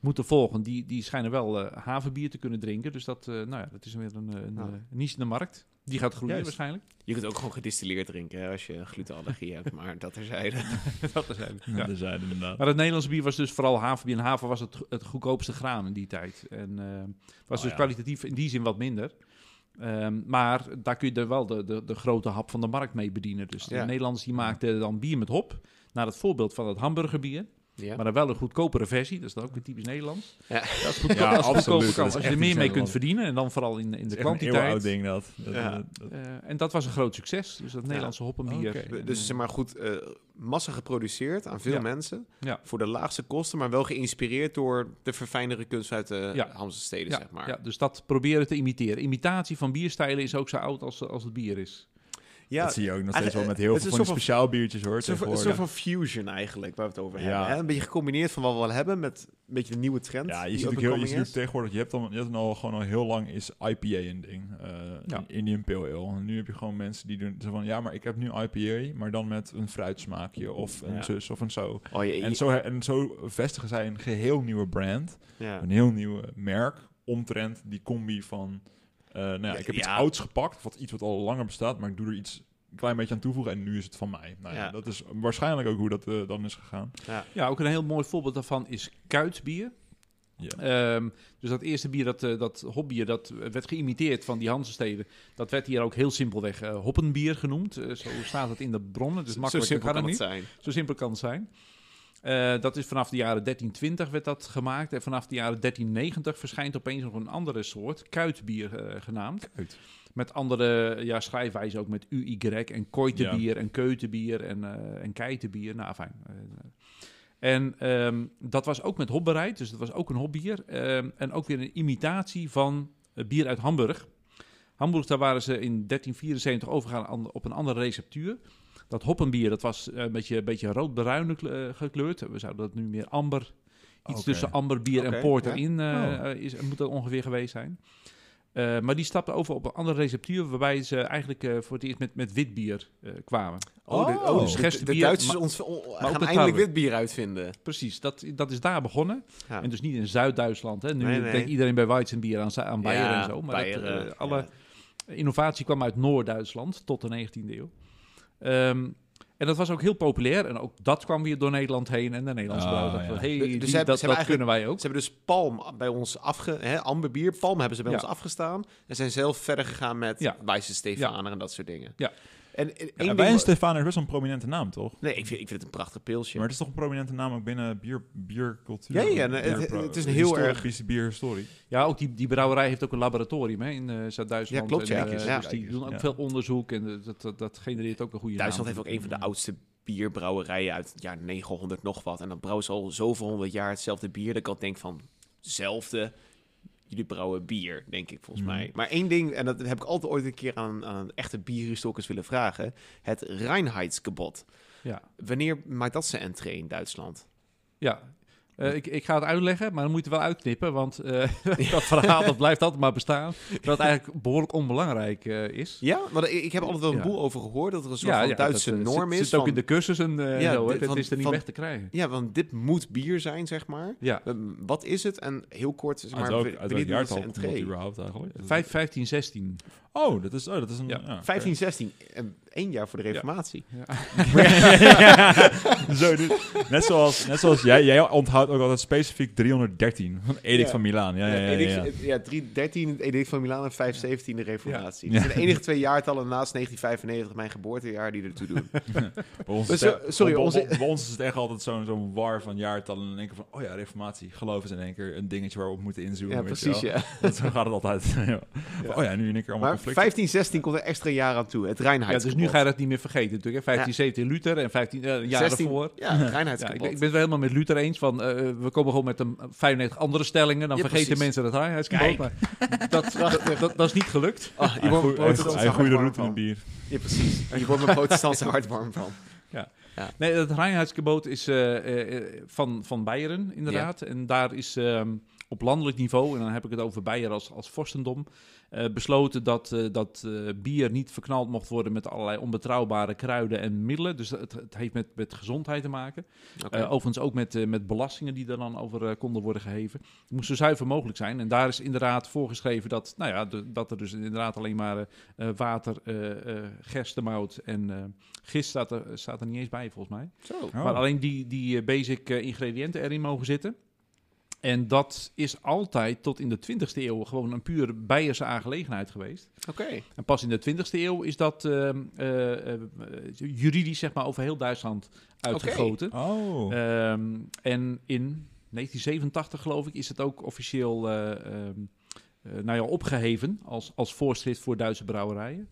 moeten volgen. Die, die schijnen wel haverbier te kunnen drinken. Dus dat, eh, nou ja, dat is weer een, een Ja. niche in de markt. Die gaat groeien Juist. waarschijnlijk. Je kunt ook gewoon gedistilleerd drinken hè, als je glutenallergie hebt, maar dat terzijde. dat eigenlijk. Ja. Dat zeiden inderdaad. Maar het Nederlandse bier was dus vooral haverbier. En haver was het, het goedkoopste graan in die tijd. En eh, was Oh, dus ja. kwalitatief in die zin wat minder. Ehm, maar daar kun je er wel de, de, de grote hap van de markt mee bedienen. Dus de Ja. Nederlanders die maakten dan bier met hop. Naar het voorbeeld van het hamburgerbier. Ja. Maar dan wel een goedkopere versie. Dat is dan ook weer typisch Nederlands. Ja. Als goedkoop, als goedkoper Dat kan. is Als je er meer mee kunt verdienen. En dan vooral in, in de echt een kwantiteit. ding dat. dat, Ja. dat- dat- Eh, en dat was een groot succes. Dus dat Nederlandse hoppenbier. En, Dus eh, zeg maar goed, eh, massa geproduceerd aan veel Ja. mensen. Ja. Voor de laagste kosten, maar wel geïnspireerd door de verfijnere kunst uit de Ja. Hamse steden, ja, zeg maar. ja, dus dat proberen te imiteren. Imitatie van bierstijlen is ook zo oud als, als het bier is. Ja, dat zie je ook nog steeds wel met heel veel van speciaal biertjes hoor. Van- een soort van fusion eigenlijk, waar we het over hebben. Hè? Een beetje gecombineerd van wat we al hebben met een beetje de nieuwe trend. Ja, je ziet, ook heel, je ziet tegenwoordig, je hebt, dan, je hebt al gewoon al heel lang is IPA een ding. eh, Ja. Indian Pale Ale. En nu heb je gewoon mensen die doen zo van, ja, maar ik heb nu IPA, maar dan met een fruitsmaakje of een Ja. zus of een zo. Oh, je, En zo, en zo vestigen zij een geheel nieuwe brand, ja. een heel nieuw merk, omtrent die combi van, nou ja, ik heb iets ouds gepakt, wat iets wat al langer bestaat, maar ik doe er iets een klein beetje aan toevoegen en nu is het van mij. Nou ja, Ja. dat is waarschijnlijk ook hoe dat eh, dan is gegaan. Ja. Ja, ook een heel mooi voorbeeld daarvan is kuitbier. Ja. Ehm, dus dat eerste bier, dat, eh, dat hopbier, dat werd geïmiteerd van die Hansensteden. Dat werd hier ook heel simpelweg eh, hoppenbier genoemd. Eh, zo staat het in de bronnen, dus Zo simpel kan het niet. zijn. Zo simpel kan het zijn. Eh, dat is vanaf de jaren 1320 werd dat gemaakt. En vanaf de jaren 1390 verschijnt opeens nog een andere soort, kuitbier eh, genaamd. Uit. Met andere ja, schrijfwijzen ook met UY en koitebier en keutebier en, eh en keitenbier. Nou, fijn. en ehm, dat was ook met hop bereid, dus dat was ook een hopbier. Ehm, en ook weer een imitatie van bier uit Hamburg. Hamburg, daar waren ze in 1374 overgegaan aan- op een andere receptuur. Dat hoppenbier, dat was eh, een beetje, een beetje rood-bruin eh, gekleurd. We zouden dat nu meer amber, iets tussen amberbier en porter ja. in, eh, Oh. is, moet dat ongeveer geweest zijn. Eh, maar die stapten over op een andere receptuur, waarbij ze eigenlijk eh, voor het eerst met, met wit bier eh, kwamen. Oh, de, Dus de- Duitsers maar- ons, on- gaan met eindelijk wit bier uitvinden. Precies, dat, dat is daar begonnen. Ja. En dus niet in Zuid-Duitsland. Hè. Nu Nee, nee. denkt iedereen bij Weizenbier aan, aan Bayern Ja, en zo. Maar dat, Bayern, alle ja. innovatie kwam uit Noord-Duitsland tot de 19e eeuw. Ehm, en dat was ook heel populair. En ook dat kwam weer door Nederland heen. En de Nederlandse dacht ja. van, hey, Dus die- ze hebben- dat, dat kunnen wij ook. Ze hebben dus palm bij ons afge... Hè, amberbier, palm hebben ze bij Ja. ons afgestaan. En zijn zelf verder gegaan met Ja. Wijze Stefaner en dat soort dingen. Ja. En, en Ja, en Stefan is best wel een prominente naam, toch? Nee, ik vind, ik vind het een prachtig pilsje. Maar het is toch een prominente naam ook binnen bier, biercultuur? Ja, ja, het- is een heel erg- bierhistorie. Ja, ook die, die brouwerij heeft ook een laboratorium hè, in eh, Zuid-Duitsland. Ja, klopt, En, ja. eh, Ja. Dus die doen ook Ja. veel onderzoek. En dat, dat, dat genereert ook een goede Duitsland naam. heeft ook een van de oudste bierbrouwerijen uit het jaar 900 nog wat. En dan brouwen ze al zoveel honderd jaar hetzelfde bier. Dat ik al denk van, zelfde, jullie brouwen bier, denk ik volgens Mhm. mij. Maar één ding, en dat heb ik altijd ooit een keer aan, aan echte bierhistoricus willen vragen. Het Reinheitsgebot. Ja, Wanneer maakt dat zijn entree in Duitsland? ja. Eh, ik, ik ga het uitleggen, maar dan moet je het wel uitknippen, want eh, dat verhaal dat blijft altijd maar bestaan. Dat het eigenlijk behoorlijk onbelangrijk eh, is. Ja, maar ik, ik heb altijd wel een Ja. boel over gehoord dat er een soort van Duitse dat, norm zit, is. zit ook van- in de cursussen eh Ja, zo, dit- dat van- is er niet van- weg te krijgen. Ja, want dit moet bier zijn, zeg maar. Ja, wat is het? En heel kort, zeg maar, uit welk het jaartal komt überhaupt eigenlijk? Vijf- 15, 16. Oh, dat is, oh, dat is een... Ja. Ja. 15, 16, en één jaar voor de Ja. reformatie. Zo, dit- net zoals, net zoals jij, jij onthoudt ook altijd specifiek 313 van Edict Ja. van Milaan. Ja, ja, ja. ja, Edict- ja. ja, 3, 13 het Edict van Milaan en 517 de reformatie. Ja. Dat zijn de enige twee jaartallen naast 1995, mijn geboortejaar, die ertoe doen. Bij ons, Maar is zo- het- sorry, bij- onze- bij ons is het echt altijd zo'n zo'n war van jaartallen. En dan denken van, oh ja, reformatie. Geloof is in één keer een dingetje waar we op moeten inzoomen. Ja, precies, ja. Dat, zo gaat het altijd. ja. Ja. Oh ja, nu in één keer allemaal Maar conflicten. 15, 16 komt er extra jaar aan toe. Het Ja, Reinheidsgebod. dus nu ga je dat niet meer vergeten natuurlijk. Hè. 15, 17 Luther en 15 eh, jaar 16 ervoor. Ja, het Ja, ik, ben- ik ben het wel helemaal met Luther eens. Van, eh, we komen gewoon met een 95 andere stellingen. Dan Ja, vergeten precies. mensen het. Maar dat, dat, dat, dat is niet gelukt. Ah, je wordt hart goede warm route in bier. Ja, precies. Je wordt mijn protestantse hart warm van. Nee, het Reinheidsgebod is eh, eh, eh, van, van Beieren, inderdaad. En daar is ehm, op landelijk niveau, en dan heb ik het over Beieren als, als vorstendom, eh, besloten dat, eh, dat eh, bier niet verknald mocht worden met allerlei onbetrouwbare kruiden en middelen. Dus het, het heeft met, met gezondheid te maken. Overigens ook met, eh, met belastingen die er dan over eh, konden worden geheven. Het moest zo zuiver mogelijk zijn. En daar is inderdaad voorgeschreven dat, nou ja, de- dat er dus inderdaad alleen maar water, eh eh gerstemout en eh, gist staat er, staat er niet eens bij volgens mij. Zo. Oh. Maar alleen die, die basic eh, ingrediënten erin mogen zitten. En dat is altijd tot in de 20e eeuw gewoon een puur Beierse aangelegenheid geweest. Oké. En pas in de 20e eeuw is dat ehm, eh, eh, juridisch zeg maar, over heel Duitsland uitgegoten. Oh. Ehm, en in 1987 geloof ik is het ook officieel eh, ehm, eh, nou ja, opgeheven als, als voorschrift voor Duitse brouwerijen.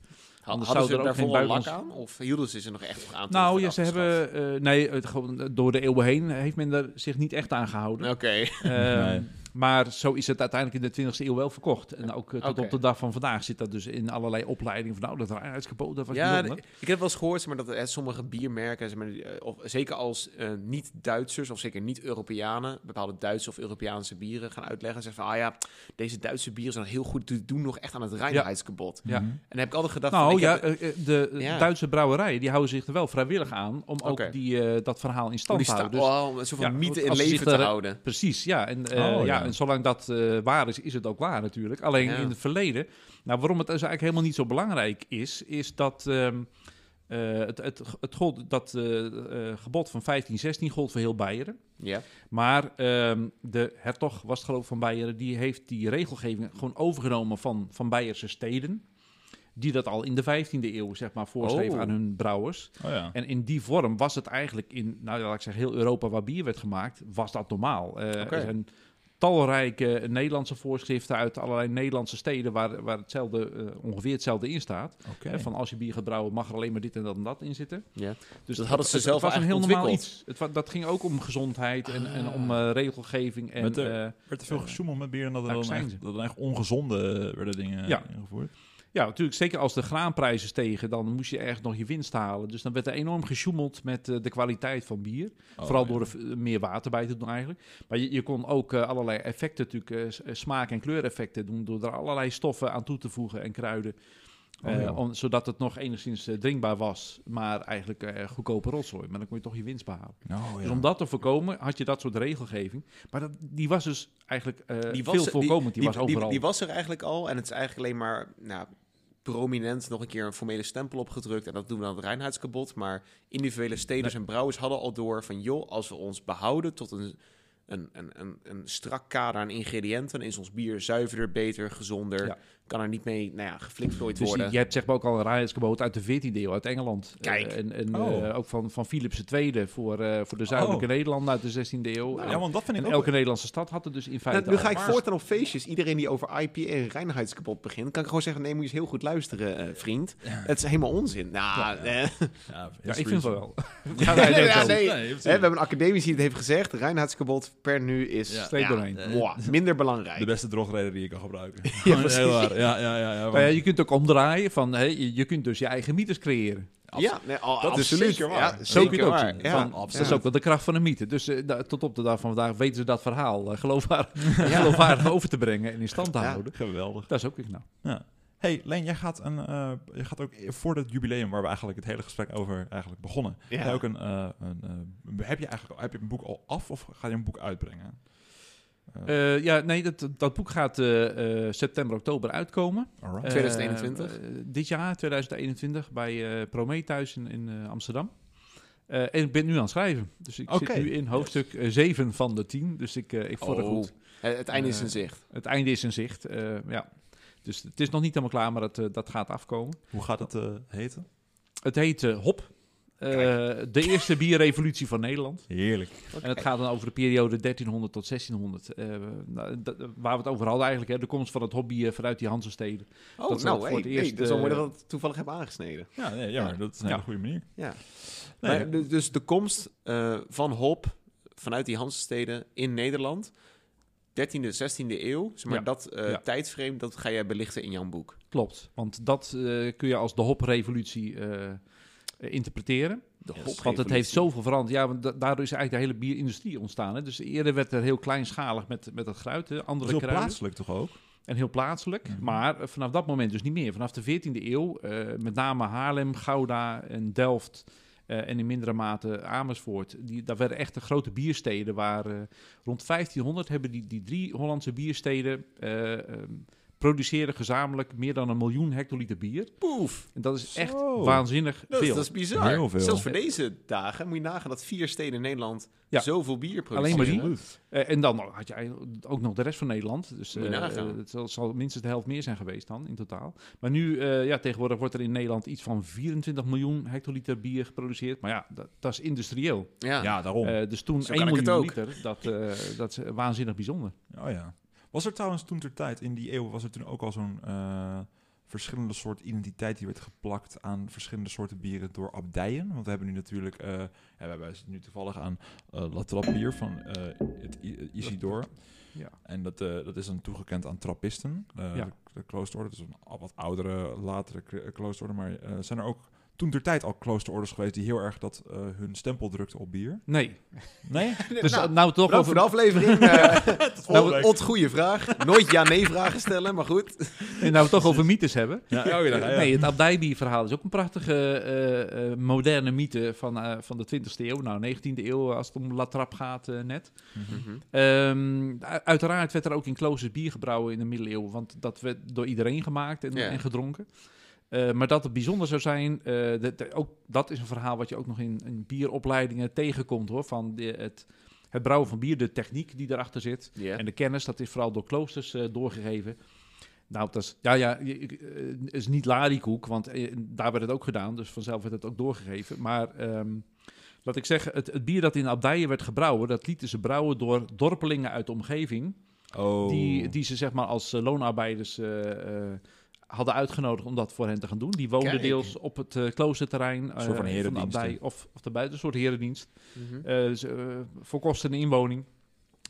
Anders Hadden ze er ook daarvoor geen lak aan? Of hielden ze ze nog echt aan? Nou ja, ze hebben, eh, nee, het, door de eeuwen heen heeft men er zich niet echt aan gehouden. Oké. Ehm, Nee. Maar zo is het uiteindelijk in de 20e eeuw wel verkocht. En ook eh, tot op de dag van vandaag zit dat dus in allerlei opleidingen. Van nou, dat dat was Ja, ik heb wel eens gehoord zeg maar, dat eh, sommige biermerken, zeg maar, eh, of, zeker als eh, niet-Duitsers of zeker niet-Europeanen, bepaalde Duitse of Europese bieren gaan uitleggen. Zeggen van, ah ja, deze Duitse bieren zijn heel goed te doen nog echt aan het reinheidsgebod. Ja. Mhm. En dan heb ik altijd gedacht, Nou van, ik ja, heb- de Ja. Duitse brouwerijen die houden zich er wel vrijwillig aan om ook die, eh, dat verhaal in stand te houden. Dus, oh, een soort van ja, mythe in leven te houden. Precies, ja. En, eh, Oh, ja. En zolang dat eh, waar is, is het ook waar natuurlijk. Alleen Ja. in het verleden, nou, waarom het dus eigenlijk helemaal niet zo belangrijk is, is dat ehm, eh, het, het, het gold, dat eh, gebod van 1516 gold voor heel Beieren. Ja. Maar ehm, de hertog, was het geloof ik van Beieren, die heeft die regelgeving gewoon overgenomen van, van Beierse steden. Die dat al in de 15e eeuw, zeg maar, voorschreven Oh. aan hun brouwers. Oh ja. En in die vorm was het eigenlijk in, nou laat ik zeggen, heel Europa waar bier werd gemaakt, was dat normaal. Eh, Oké. Er zijn talrijke Nederlandse voorschriften uit allerlei Nederlandse steden waar, waar hetzelfde, eh, ongeveer hetzelfde in staat. Hè, van als je bier gaat brouwen mag er alleen maar dit en dat en dat in zitten. Ja. Dus Dat hadden ze het, zelf het was een heel normaal ontwikkeld. iets. Het, dat ging ook om gezondheid en, en Ah. om eh, regelgeving. En, Met de- eh, werd er veel gesjoemeld met bier en dat er dan echt, dat er echt ongezonde werden dingen Ja. ingevoerd? Ja, natuurlijk. Zeker als de graanprijzen stegen, dan moest je ergens nog je winst halen. Dus dan werd er enorm gesjoemeld met eh, de kwaliteit van bier. Oh, Vooral ja. door er v- meer water bij te doen eigenlijk. Maar je, je kon ook eh, allerlei effecten, natuurlijk eh, eh, smaak- en kleureffecten doen... door er allerlei stoffen aan toe te voegen en kruiden. Oh, eh, ja. om, zodat het nog enigszins eh, drinkbaar was, maar eigenlijk eh, goedkope rotzooi. Maar dan kon je toch je winst behalen. Oh, ja. Dus om dat te voorkomen had je dat soort regelgeving. Maar dat, die was dus eigenlijk eh, Die was veel voorkomend. Die, Die, was overal. die was er eigenlijk al. En het is eigenlijk alleen maar nou, prominent nog een keer een formele stempel opgedrukt. En dat doen we dan het reinheidsgebod. Maar individuele steders en brouwers hadden al door van... joh, als we ons behouden tot een, een, een, een, een strak kader aan ingrediënten... is ons bier zuiverder, beter, gezonder. Ja. Kan er niet mee nou ja, geflikvlooid Dus je, worden. je hebt zeg maar ook al een reinheidsgebod uit de 14e eeuw, uit Engeland. Kijk. Eh, en en Oh. eh, ook van, van Philips II voor, eh, voor de zuidelijke Oh. Nederlanden uit de 16e eeuw. ja, want dat vind ik en ook... elke Nederlandse stad had het dus in feite Nou, nu ga ik voortaan op feestjes. Iedereen die over IPA en reinheidsgebod begint... kan ik gewoon zeggen, nee, moet je eens heel goed luisteren, eh, vriend. Het is helemaal onzin. Nou, eh, Ja, Ja, ik vind het wel. Ja, nee. Nee, we hebben een academisch die het heeft gezegd. Reinheidsgebod per nu is Ja. Minder belangrijk. De beste drogreden die je kan gebruiken. Ja, precies. Heel waar. Ja, ja, ja. ja, Nou ja, je kunt ook omdraaien van, hè, je, je kunt dus je eigen mythes creëren. Ja, nee, al- Dat is absoluut. zeker waar. Ja, Zo kun zeker je het ook waar. zien. Ja, Van. Dat is ook wel de kracht van een mythe. Dus eh, da- tot op de dag van vandaag weten ze dat verhaal uh, geloofwaardig, geloofwaardig over te brengen en in stand te Ja. houden. Geweldig. Dat is ook knap. Ja. Hey, Leen, jij gaat, een, eh, je gaat ook voor het jubileum, waar we eigenlijk het hele gesprek over eigenlijk begonnen, Ja. ga je ook een, eh, een, eh, heb je eigenlijk heb je een boek al af of ga je een boek uitbrengen? Eh, ja, nee, dat, dat boek gaat eh, eh, september, oktober uitkomen. alright. Eh, 2021? eh, dit jaar, 2021, bij eh Prometheus in, in eh, Amsterdam. Eh, en ik ben nu aan het schrijven. Dus ik zit nu in hoofdstuk 7 van de 10. Dus ik, eh ik vorder Oh, goed. Het, het einde is in zicht. Het einde is in zicht. eh, ja. Dus het is nog niet helemaal klaar, maar dat, dat gaat afkomen. Hoe gaat het eh, heten? Het heet eh, Hop. Eh, de eerste bierrevolutie van Nederland. Heerlijk. En het gaat dan over de periode 1300 tot 1600. eh, nou, dat- waar we het over hadden eigenlijk. Hè, de komst van het hobby eh, vanuit die Hansensteden. Oh, dat nou, voor hey, het hey, eerst, dat is wel mooi eh, dat het toevallig hebben aangesneden. Ja, nee, ja, dat is een hele Ja. goede manier. Ja. Nee, Maar, dus- dus de komst van hop vanuit die Hansensteden in Nederland, 13e, 16e eeuw, zeg maar Ja. dat Ja. tijdsframe, dat ga jij belichten in jouw boek. Klopt. Want dat kun je als de hoprevolutie interpreteren. Yes. hoprevolutie. Want het heeft zoveel veranderd. Ja, want da- daardoor is eigenlijk de hele bierindustrie ontstaan. Hè. Dus eerder werd er heel kleinschalig met, met gruit, hè, dat is andere heel kruiden. plaatselijk toch ook? En heel plaatselijk. Mhm. Maar eh, vanaf dat moment dus niet meer. Vanaf de 14e eeuw, eh, met name Haarlem, Gouda en Delft... eh, en in mindere mate Amersfoort. Die, daar werden echt de grote biersteden waar... eh, rond 1500 hebben die, die drie Hollandse biersteden... eh, ehm, produceren gezamenlijk meer dan een miljoen hectoliter bier. Poef. En dat is echt Zo. waanzinnig Dat, veel. dat is bizar. Heel veel. Zelfs voor deze dagen moet je nagaan dat vier steden in Nederland Ja. zoveel bier produceren. Alleen maar die. Eh, en dan had je ook nog de rest van Nederland. Dus Moet je eh, nagaan. eh, het zal, zal minstens de helft meer zijn geweest dan in totaal. Maar nu, eh, ja, tegenwoordig wordt er in Nederland iets van 24 miljoen hectoliter bier geproduceerd. Maar ja, dat, dat is industrieel. Ja. Ja, daarom. Eh, dus toen Zo 1 kan ik het miljoen ook. liter, dat, eh, dat is waanzinnig bijzonder. Oh ja. Was er trouwens toen ter tijd, in die eeuw, was er toen ook al zo'n eh, verschillende soort identiteit die werd geplakt aan verschillende soorten bieren door abdijen? Want we hebben nu natuurlijk, eh, ja, we hebben nu toevallig aan eh La Trappe bier van eh, het I- Isidore. Ja. En dat, eh, dat is dan toegekend aan trappisten, eh, Ja. de, de. Dat is een wat oudere, latere k- kloosterorde. Maar eh, zijn er ook toen ter tijd al kloosterorders geweest die heel erg dat eh, hun stempel drukten op bier? Nee. Nee? Dus nou, nou, nou toch over, de aflevering. eh volgende nou, Ot, goede vraag. Nooit ja-nee vragen stellen, maar goed. nou we het toch over mythes hebben. Ja, oh, ja, ja, ja. Nee, het abdijbierverhaal is ook een prachtige eh, eh, moderne mythe van, eh, van de 20e eeuw. Nou, 19e eeuw als het om La Trappe gaat eh, net. Mhm. Ehm, uiteraard werd er ook in kloosters bier gebrouwen in de middeleeuwen, want dat werd door iedereen gemaakt en, Ja. en gedronken. Eh, maar dat het bijzonder zou zijn, eh, ook, dat is een verhaal wat je ook nog in, in bieropleidingen tegenkomt hoor. Van de, het, het brouwen van bier, de techniek die erachter zit. En de kennis, dat is vooral door kloosters eh, doorgegeven. Nou, dat is, ja, ja, is niet larikoek, want daar werd het ook gedaan, dus vanzelf werd het ook doorgegeven. Maar ehm, laat ik zeggen, het, het bier dat in abdijen werd gebrouwen, dat lieten ze brouwen door dorpelingen uit de omgeving, Oh. die, die ze zeg maar als loonarbeiders hadden uitgenodigd om dat voor hen te gaan doen. Die woonden Kijk. deels op het eh, kloosterterrein eh, soort van de herendiensten. abdij of, of daarbuiten, een soort herendienst. Mhm. Eh, dus, eh, voor kosten en inwoning.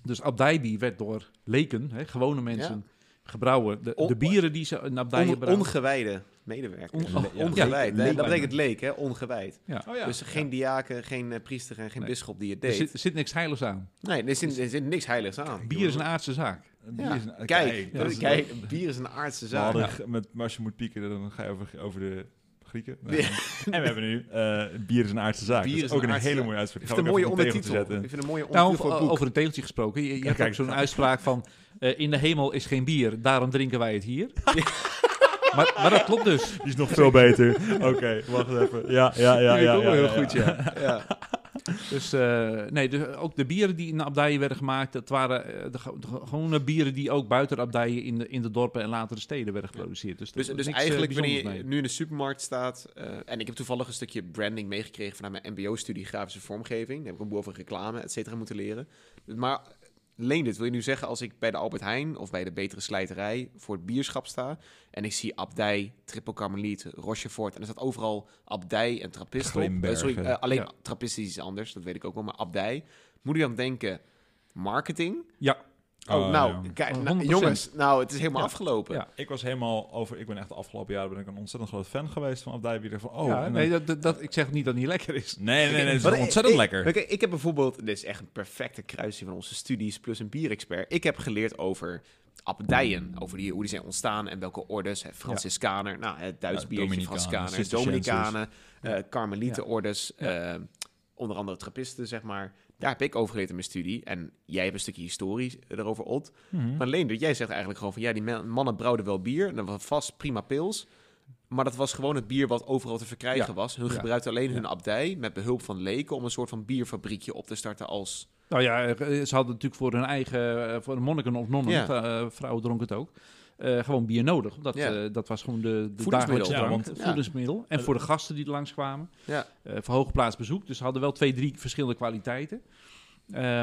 Dus abdijbier werd door leken, hè, gewone mensen, gebrouwen. De, On- de bieren die ze in abdijen On- ongewijde medewerkers. On- ja. ongewijd. Nee, dat betekent leek, hè? Ongewijd. ja. Oh ja. Dus geen diaken, geen priester en geen Nee. bisschop die het Er deed. zit, er zit niks heiligs aan. Nee, er zit, er zit niks heiligs aan. Bier is een aardse zaak. Bier Ja. is een- Kijk, dat is- kijk, bier is een aardse We zaak. hadden g- met, maar als je moet pieken, dan ga je over, over de Grieken. Nee. En we hebben nu eh, bier is een aardse zaak. Bier dat is ook een een hele mooie Ik uitspraak. vind het een mooie ondertitel. Ik zetten. vind het een mooie Nou, ondertitel voor het boek. over een teeltje gesproken. Je, je hebt kijk. ook zo'n uitspraak van... eh, in de hemel is geen bier, daarom drinken wij het hier. maar, maar dat klopt dus. Die is nog veel beter. Oké, wacht even. Ja, ja, ja. Die ja, vind ik ook ja, wel heel ja, goed, ja. Dus eh, nee, dus ook de bieren die in de abdijen werden gemaakt... dat waren eh, de, ge- de ge- gewone bieren die ook buiten de abdijen... in de, in de dorpen en latere steden werden geproduceerd. Dus, Dus, dus eh, eigenlijk wanneer je mee. nu in de supermarkt staat... en ik heb toevallig een stukje branding meegekregen... vanuit mijn mbo-studie grafische vormgeving. Daar heb ik een boel over reclame, et cetera, moeten leren. Maar Leen dit, wil je nu zeggen als ik bij de Albert Heijn... of bij de Betere Slijterij voor het bierschap sta... en ik zie Abdij, Triple Carmeliet, Rochefort... en er staat overal Abdij en Trappist op. Eh, sorry, eh, alleen Ja. Trappist is iets anders, dat weet ik ook wel. Maar Abdij, moet ik dan denken marketing... Ja, Oh, Oh, nou, ja. kijk, nou, 100%. jongens, nou, het is helemaal Ja. afgelopen. Ja. Ik was helemaal over... Ik ben echt de afgelopen jaren ben ik een ontzettend groot fan geweest van Abdijbier. Van, oh, ja, nee, dat, dat, ik zeg niet dat het niet lekker is. nee, nee, nee, het is Maar ik- ontzettend ik- lekker. Oké, ik heb bijvoorbeeld, dit is echt een perfecte kruising van onze studies plus een bierexpert. Ik heb geleerd over abdijen, over die, hoe die zijn ontstaan en welke orders. Hè, Franciscaner, nou, het Duits Ja, biertje, Dominicanen, Franciscaner. Dominicanen, Karmelietenorders, Ja. eh, onder andere Trappisten, zeg maar. Daar heb ik over geleerd in mijn studie. En jij hebt een stukje historie erover, Ot. Mhm. Maar Leendert, jij zegt eigenlijk gewoon van... ja, die man- mannen brouwden wel bier. En dat was vast prima pils. Maar dat was gewoon het bier wat overal te verkrijgen Ja. was. Hun Ja. gebruikten alleen Ja. hun abdij... met behulp van leken om een soort van bierfabriekje op te starten als... Nou ja, eh, ze hadden natuurlijk voor hun eigen, eh, voor de monniken of nonnen, Ja. eh, vrouwen dronken het ook, eh, gewoon bier nodig. Dat, Ja. eh, dat was gewoon de, de Voedingsmiddel. dagelijkse Ja, drank, want- het ja. voedingsmiddel. En voor de gasten die er langskwamen, Ja, eh voor hooggeplaatst bezoek. Dus ze hadden wel twee, drie verschillende kwaliteiten.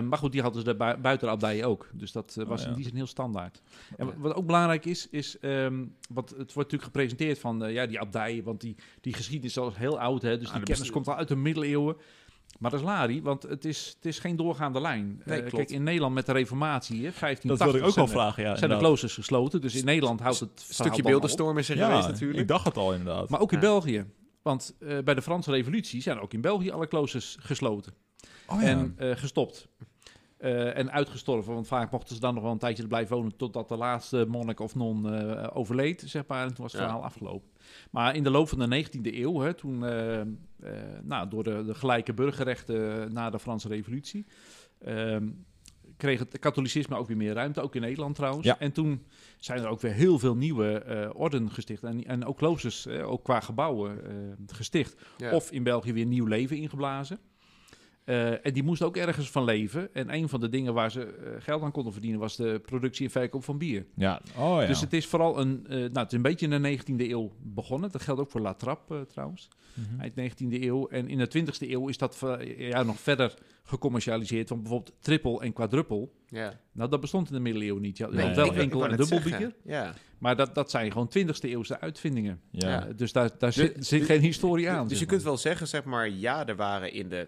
Maar goed, die hadden ze bui- buiten de abdij ook. Dus dat eh, was Oh, ja. in die zin heel standaard. En wat- ook belangrijk is, is um, wat, het wordt natuurlijk gepresenteerd van eh, ja, die abdij, want die, die geschiedenis is al heel oud, hè, dus Ah, die kennis komt al uit de middeleeuwen. Maar dat is lari, want het is, het is geen doorgaande lijn. Nee, Eh, klopt. kijk, in Nederland met de reformatie, hè, 1580 Dat wilde ik ook wel zijn, vragen, ja. zijn de kloosters gesloten. Dus in Nederland houdt het een verhaal stukje beeldenstorm is er Ja, geweest natuurlijk. ik dacht het al inderdaad. Maar ook in Ja. België. Want eh, bij de Franse revolutie zijn ook in België alle kloosters gesloten oh, ja. en eh, gestopt. Eh, en uitgestorven, want vaak mochten ze dan nog wel een tijdje blijven wonen totdat de laatste monnik of non eh, overleed, zeg maar. En toen was het Ja. verhaal afgelopen. Maar in de loop van de 19e eeuw, hè, toen, eh, eh, nou, door de, de gelijke burgerrechten na de Franse revolutie, ehm, kreeg het katholicisme ook weer meer ruimte, ook in Nederland trouwens. Ja. En toen zijn er ook weer heel veel nieuwe eh, orden gesticht en, en ook kloosters, eh, ook qua gebouwen, eh, gesticht. Ja. Of in België weer nieuw leven ingeblazen. Eh, en die moesten ook ergens van leven. En een van de dingen waar ze eh, geld aan konden verdienen was de productie en verkoop van bier. ja. Oh ja. Dus het is vooral een, eh, nou, het is een beetje in de 19e eeuw begonnen. Dat geldt ook voor La Trappe trouwens, Mhm. eind 19e eeuw. En in de 20e eeuw is dat ja, nog verder gecommercialiseerd. Want bijvoorbeeld triple en quadruple, ja. nou dat bestond in de middeleeuwen niet. Je had, Nee, wel ik wou- ik enkel wou en net dubbel zeggen. bier. Ja. Maar dat, dat zijn gewoon 20e eeuwse uitvindingen. Ja. Ja. Dus daar, daar zit, zit geen historie aan. Dus je kunt wel zeggen, zeg maar, ja, er waren in de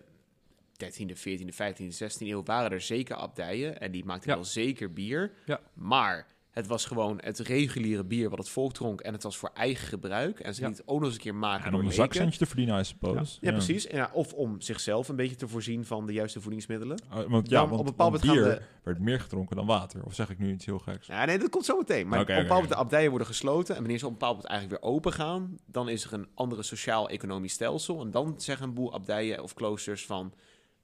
13e, 14e, 15e, 16e eeuw waren er zeker abdijen en die maakten Ja. wel zeker bier. Ja. Maar het was gewoon het reguliere bier wat het volk dronk en het was voor eigen gebruik. En ze Ja. liet het ook nog eens een keer maken En door om een zakcentje te verdienen, I suppose. Ja, precies. En ja, of om zichzelf een beetje te voorzien van de juiste voedingsmiddelen. Oh, want, ja, Dan want op een bepaald want bier werd meer gedronken dan water. Of zeg ik nu iets heel geks? Ja, nee, dat komt zo meteen. Maar Oké, op bepaald moment oké. de abdijen worden gesloten. En wanneer ze op een bepaald moment eigenlijk weer open gaan, dan is er een andere sociaal-economisch stelsel. En dan zeggen een boel abdijen of kloosters van,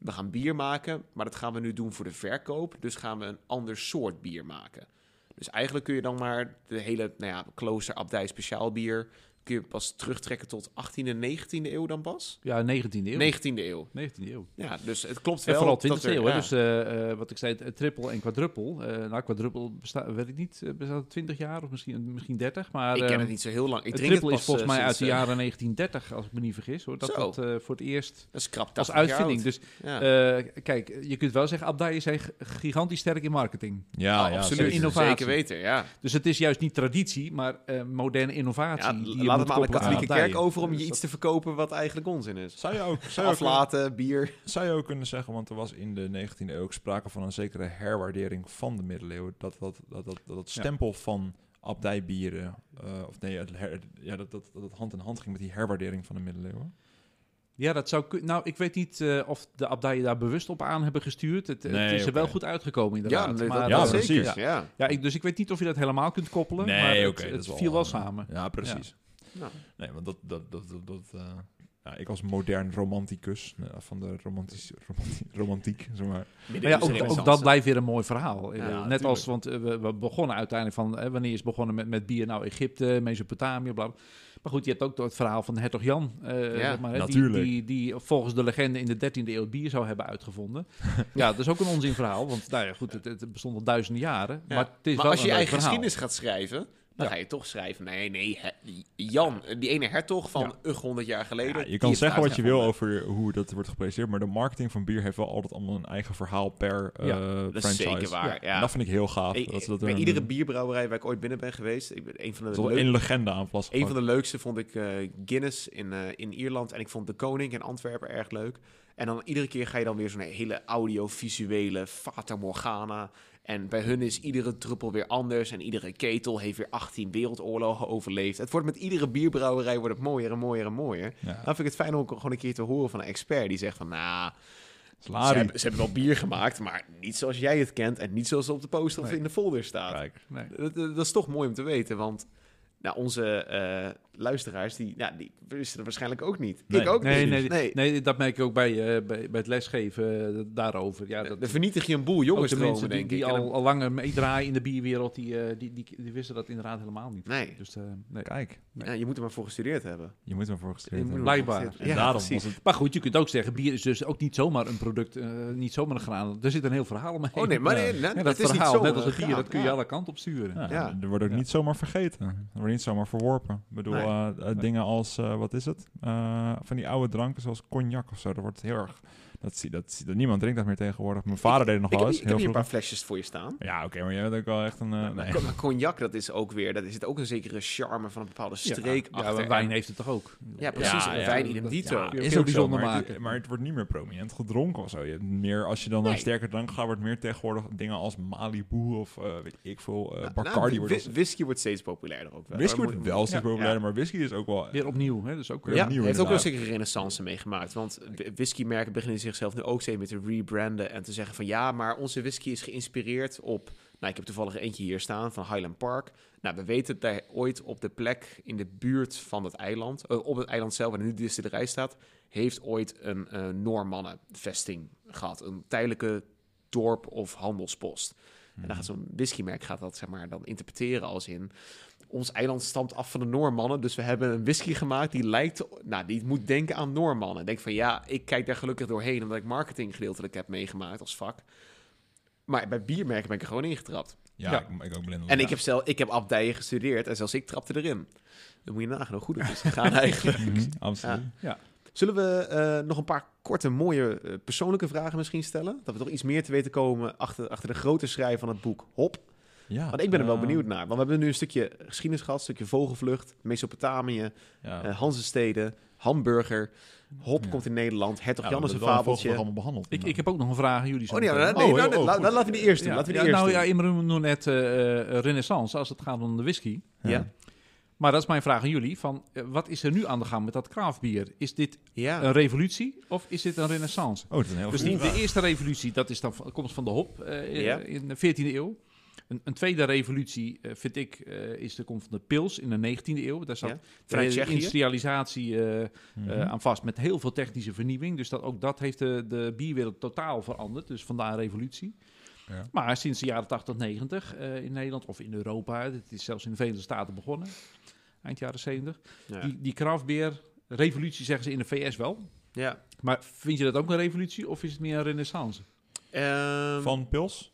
we gaan bier maken, maar dat gaan we nu doen voor de verkoop. Dus gaan we een ander soort bier maken. Dus eigenlijk kun je dan maar de hele, nou ja, klooster, abdij, speciaal bier, kun je pas terugtrekken tot 18e en 19e eeuw dan pas? Ja, 19e eeuw. 19e eeuw. 19e eeuw. Ja, dus het klopt En wel. vooral dat 20e er- eeuw. hè. ja. Dus eh, eh, wat ik zei, het triple en quadruple. Eh nou, quadruple bestaat, weet ik niet, bestaat het 20 jaar of misschien, misschien 30. Maar ik ken eh, het niet zo heel lang. Ik het drink het triple pas is volgens mij uit de jaren 1930, als ik me niet vergis. Hoor. Dat Zo. dat eh, voor het eerst Dat is krap als 80 jaar uitvinding. Dus Ja. eh, kijk, je kunt wel zeggen, zijn g- gigantisch sterk in marketing. Ja, Oh, ja, absoluut. zeker. Innovatie. Zeker weten, ja. Dus het is juist niet traditie, maar eh, moderne innovatie. ja die laat het maar aan de katholieke kerk over om je Dus iets dat- te verkopen wat eigenlijk onzin is. Zou je ook, zou je ook, Aflaten, bier. zou je ook kunnen zeggen, want er was in de 19e eeuw ook sprake van een zekere herwaardering van de middeleeuwen. Dat dat, dat, dat, dat, Ja. stempel van abdijbieren, eh, of nee, het her- ja, dat, dat, dat het hand in hand ging met die herwaardering van de middeleeuwen. Ja, dat zou kunnen. Nou, ik weet niet eh, of de abdijen daar bewust op aan hebben gestuurd. Het, is er wel goed uitgekomen Ja, inderdaad. maar, dat, Ja, dat eh, precies. zeker. Ja. Ja, ik, dus ik weet niet of je dat helemaal kunt koppelen. Nee, maar oké, het, dat is het wel, viel wel samen. Ja, precies. Nou, Nee, want dat, dat, dat, dat, dat, eh, ja, ik als modern romanticus eh, van de romantisch, romantiek, romantiek, zeg maar. Maar ja, ook, ook dat blijft weer een mooi verhaal. Ja, Eh, Net tuurlijk. als, want we, we begonnen uiteindelijk van, eh, wanneer is begonnen met, met bier? Nou, Egypte, Mesopotamië, bla, bla. Maar goed, je hebt ook het verhaal van hertog Jan, eh, Ja, zeg maar, hè, die, natuurlijk. die, die volgens de legende in de 13e eeuw bier zou hebben uitgevonden. ja, dat is ook een onzinverhaal, want nou ja, goed, het, het bestond al duizenden jaren. Ja. Maar, het is maar wel als je je eigen verhaal. geschiedenis gaat schrijven, dan Ja. ga je toch schrijven. Nee, nee, Jan, die ene hertog van Ja. ugh, 100 jaar geleden. Ja, je kan zeggen wat je wil over hoe dat wordt gepresenteerd, maar de marketing van bier heeft wel altijd allemaal een eigen verhaal per Ja, Dat is franchise. zeker waar. En dat vind ik heel gaaf. Dat ze dat bij iedere bierbrouwerij waar ik ooit binnen ben geweest, ik ben een van de is één legende aan Een vastgepakt. van de leukste vond ik eh, Guinness in, eh, in Ierland. En ik vond De Koning in Antwerpen erg leuk. En dan iedere keer ga je dan weer zo'n hele audiovisuele Fata Morgana. En bij hun is iedere druppel weer anders. En iedere ketel heeft weer 18 wereldoorlogen overleefd. Het wordt met iedere bierbrouwerij wordt het mooier en mooier en mooier. Ja. Dan vind ik het fijn om gewoon een keer te horen van een expert die zegt van... Nou, ze hebben, ze hebben wel bier gemaakt, maar niet zoals jij het kent. En niet zoals het op de poster of in de folder staat. Kijk. Nee. Dat- dat is toch mooi om te weten, want nou, onze eh, luisteraars, die, ja, die wisten het waarschijnlijk ook niet. Nee. Ik ook Nee, niet. nee, nee. dat merk ik ook bij, eh, bij, bij het lesgeven eh, daarover. Ja, dat, Dan vernietig je een boel ook de mensen die, denk die al, dan- al langer meedraaien in de bierwereld, die, eh, die, die, die wisten dat inderdaad helemaal niet. Nee, Dus, eh, nee. Kijk, ja, je moet er maar voor gestudeerd hebben. je moet er hebben. maar Blijkbaar. voor gestudeerd- En Ja, daarom precies. het... Maar goed, je kunt ook zeggen, bier is dus ook niet zomaar een product, eh, niet zomaar een graan. Er zit een heel verhaal mee. Oh nee, maar nee, nee, Ja, dat, dat is niet verhaal, zo. net als het bier, dat kun je alle kanten op sturen. Ja. Er wordt ook niet zomaar vergeten. Niet zomaar verworpen. Ik bedoel, Nee. eh, eh, dingen als, eh, wat is het? Van die oude dranken zoals cognac of zo. Dat wordt heel erg... Dat zie, dat dat niemand drinkt dat meer tegenwoordig. Mijn vader deed het nog wel eens. ik heb heel hier een paar flesjes voor je staan. Ja, oké, maar jij bent ook wel echt een... eh, nee. Maar cognac, dat is ook weer, dat is het ook een zekere charme van een bepaalde streek. Ja, achter. maar wijn heeft het toch ook? Ja, precies. Ja, wijn idem dito. Is ook ook zo, bijzonder maar het, maken. maar het wordt niet meer prominent gedronken of zo. Je meer, als je dan naar Nee. sterker drank gaat, wordt meer tegenwoordig dingen als Malibu of eh, weet ik veel, eh Nou, Bacardi. nou, wordt whisky wordt steeds populairder ook wel. whisky wordt wel steeds ja, populairder, maar whisky is ook wel... Weer opnieuw, hè? Dus ook weer Ja, opnieuw heeft ook wel een zekere renaissance meegemaakt. Want wh- whiskymerken beginnen zichzelf nu ook steeds meer te rebranden en te zeggen van ja, maar onze whisky is geïnspireerd op. Nou, ik heb toevallig eentje hier staan van Highland Park. Nou, we weten dat daar ooit op de plek in de buurt van het eiland, eh, op het eiland zelf, waar nu de distillerij staat, heeft ooit een eh Noormannenvesting gehad. Een tijdelijke dorp of handelspost. En dan gaat zo'n whiskymerk gaat dat zeg maar dan interpreteren als in ons eiland stamt af van de Noormannen, dus we hebben een whisky gemaakt die lijkt, nou, die moet denken aan Noormannen. Denk van ja, ik kijk daar gelukkig doorheen omdat ik marketing gedeeltelijk heb meegemaakt als vak. Maar bij biermerken ben ik er gewoon ingetrapt. Ja, Ja. Ik, ik ook blind. En ik heb zelf, ik heb abdijen gestudeerd en zelfs ik trapte erin. Dan moet je nagaan hoe goed het is gegaan eigenlijk. Mhm, absoluut. Zullen we eh, nog een paar korte, mooie eh, persoonlijke vragen misschien stellen? Dat we toch iets meer te weten komen achter, achter de grote schrijf van het boek Hop. Ja, Want ik ben er wel eh, benieuwd naar. Want we hebben nu een stukje geschiedenis gehad, een stukje vogelvlucht, Mesopotamië, Ja. Hanzesteden, hamburger, Hop Ja. komt in Nederland, Hertog Ja, Jan we is een fabeltje. allemaal behandeld. Ik, ik heb ook nog een vraag aan jullie. zo Oh nee, nee, Oh, nou, oh, oh, la- laten we die eerst doen. Ja, Laten we ja, die eerst nou doen. ja, Imre noemde net eh, eh, renaissance als het gaat om de whisky. ja. Maar dat is mijn vraag aan jullie. Van, wat is er nu aan de gang met dat craftbier? Is dit Ja. een revolutie of is dit een renaissance? Oh, dat is een heel Dus goede die, de eerste revolutie, dat is dan komt van de hop eh, Ja. in de 14e eeuw. Een, een tweede revolutie, eh, vind ik, eh, is de komst van de pils in de 19e eeuw. Daar zat Ja. industrialisatie eh, aan vast. Met heel veel technische vernieuwing. Dus dat, ook dat heeft de, de bierwereld totaal veranderd. Dus vandaar een revolutie. Ja. Maar sinds de jaren 80, 90 eh, in Nederland of in Europa, het is zelfs in de Verenigde Staten begonnen, eind jaren 70. Ja. Die, die craftbeer revolutie zeggen ze in de VS wel. ja. Maar vind je dat ook een revolutie of is het meer een renaissance? Ehm, Van Pils?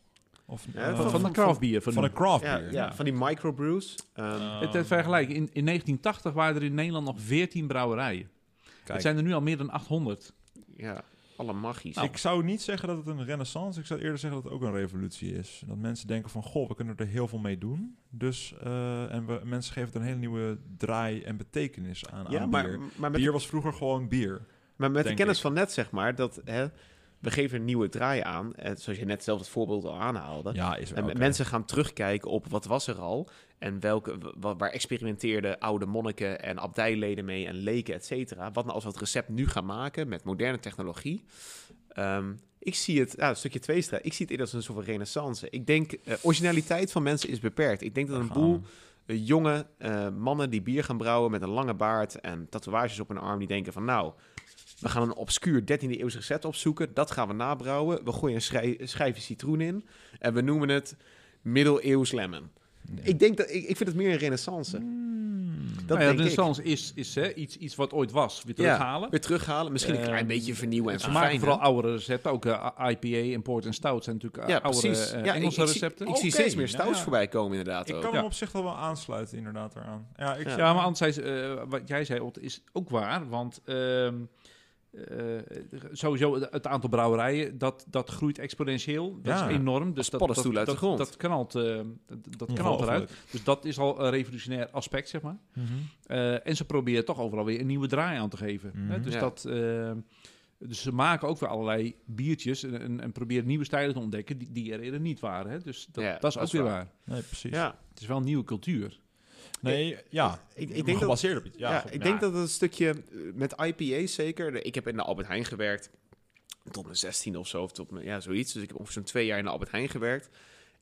Of, Ja, eh, Van, van- van de craftbier. Van, van een craft ja, beer. ja, van die microbrews. Ehm, Ah. het, het vergelijken, in, in 1980 waren er in Nederland nog 14 brouwerijen. Kijk, Het zijn er nu al meer dan 800. ja, alle magisch. ik zou niet zeggen dat het een renaissance, ik zou eerder zeggen dat het ook een revolutie is. Dat mensen denken van, goh, we kunnen er heel veel mee doen. Dus, eh, en we, mensen geven er een hele nieuwe draai en betekenis aan, ja, aan maar, bier. maar met, bier was vroeger gewoon bier. maar met de kennis ik. van net, zeg maar, dat hè, we geven een nieuwe draai aan. En zoals je net zelf het voorbeeld al aanhaalde. Ja, is En oké. mensen gaan terugkijken op wat was er al. En welke, wa- waar experimenteerden oude monniken en abdijleden mee en leken, et cetera. Wat nou als we het recept nu gaan maken met moderne technologie. Ehm, ik zie het, ja, een stukje tweestrijd. Ik zie het eerder als een soort van renaissance. Ik denk, eh, originaliteit van mensen is beperkt. Ik denk dat een boel eh, jonge eh, mannen die bier gaan brouwen met een lange baard en tatoeages op hun arm, die denken van nou, we gaan een obscuur 13e eeuws recept opzoeken. Dat gaan we nabrouwen. We gooien een schijfje citroen in en we noemen het middeleeuws lemon. Nee. Ik denk dat ik, ik vind het meer een renaissance. Hmm. Dat nou ja, denk ik. renaissance is, is hè, iets, iets wat ooit was, weer terughalen. Weer terughalen, misschien een klein beetje vernieuwen en Ze maken verfijnen. vooral oudere recepten. Ook eh, IPA en Port en Stout zijn natuurlijk eh, ja, Ja, ik- Engelse ik, recepten. Ik, zie steeds meer nou stouts ja. voorbij komen inderdaad. Ik ook. kan Ja. hem op zich wel wel aansluiten inderdaad eraan. Ja, ik Ja. Ja, maar anderzijds, wat jij zei, Ot, is ook waar. Want ehm, eh, sowieso het aantal brouwerijen, dat, dat groeit exponentieel. Dat Ja. is enorm. Dus dat, dat, uit de dat, grond. Dat knalt, eh, dat, dat knalt eruit. Dus dat is al een revolutionair aspect, zeg maar. Mhm. Eh, en ze proberen toch overal weer een nieuwe draai aan te geven. Mhm. Hè? Dus Ja. dat... Dus ze maken ook weer allerlei biertjes en, en, en proberen nieuwe stijlen te ontdekken die, die er eerder niet waren. Hè? Dus dat, Ja, dat is dat ook is weer waar. waar. Nee, precies. Ja, Het is wel een nieuwe cultuur. Nee, ja. ik- ik denk dat- gebaseerd op iets. Ja, Ja, ik ja. denk dat het een stukje eh, met IPA's zeker. Ik heb in de Albert Heijn gewerkt tot mijn 16 of zo, of tot mijn, ja, zoiets. Dus ik heb ongeveer zo'n twee jaar in de Albert Heijn gewerkt.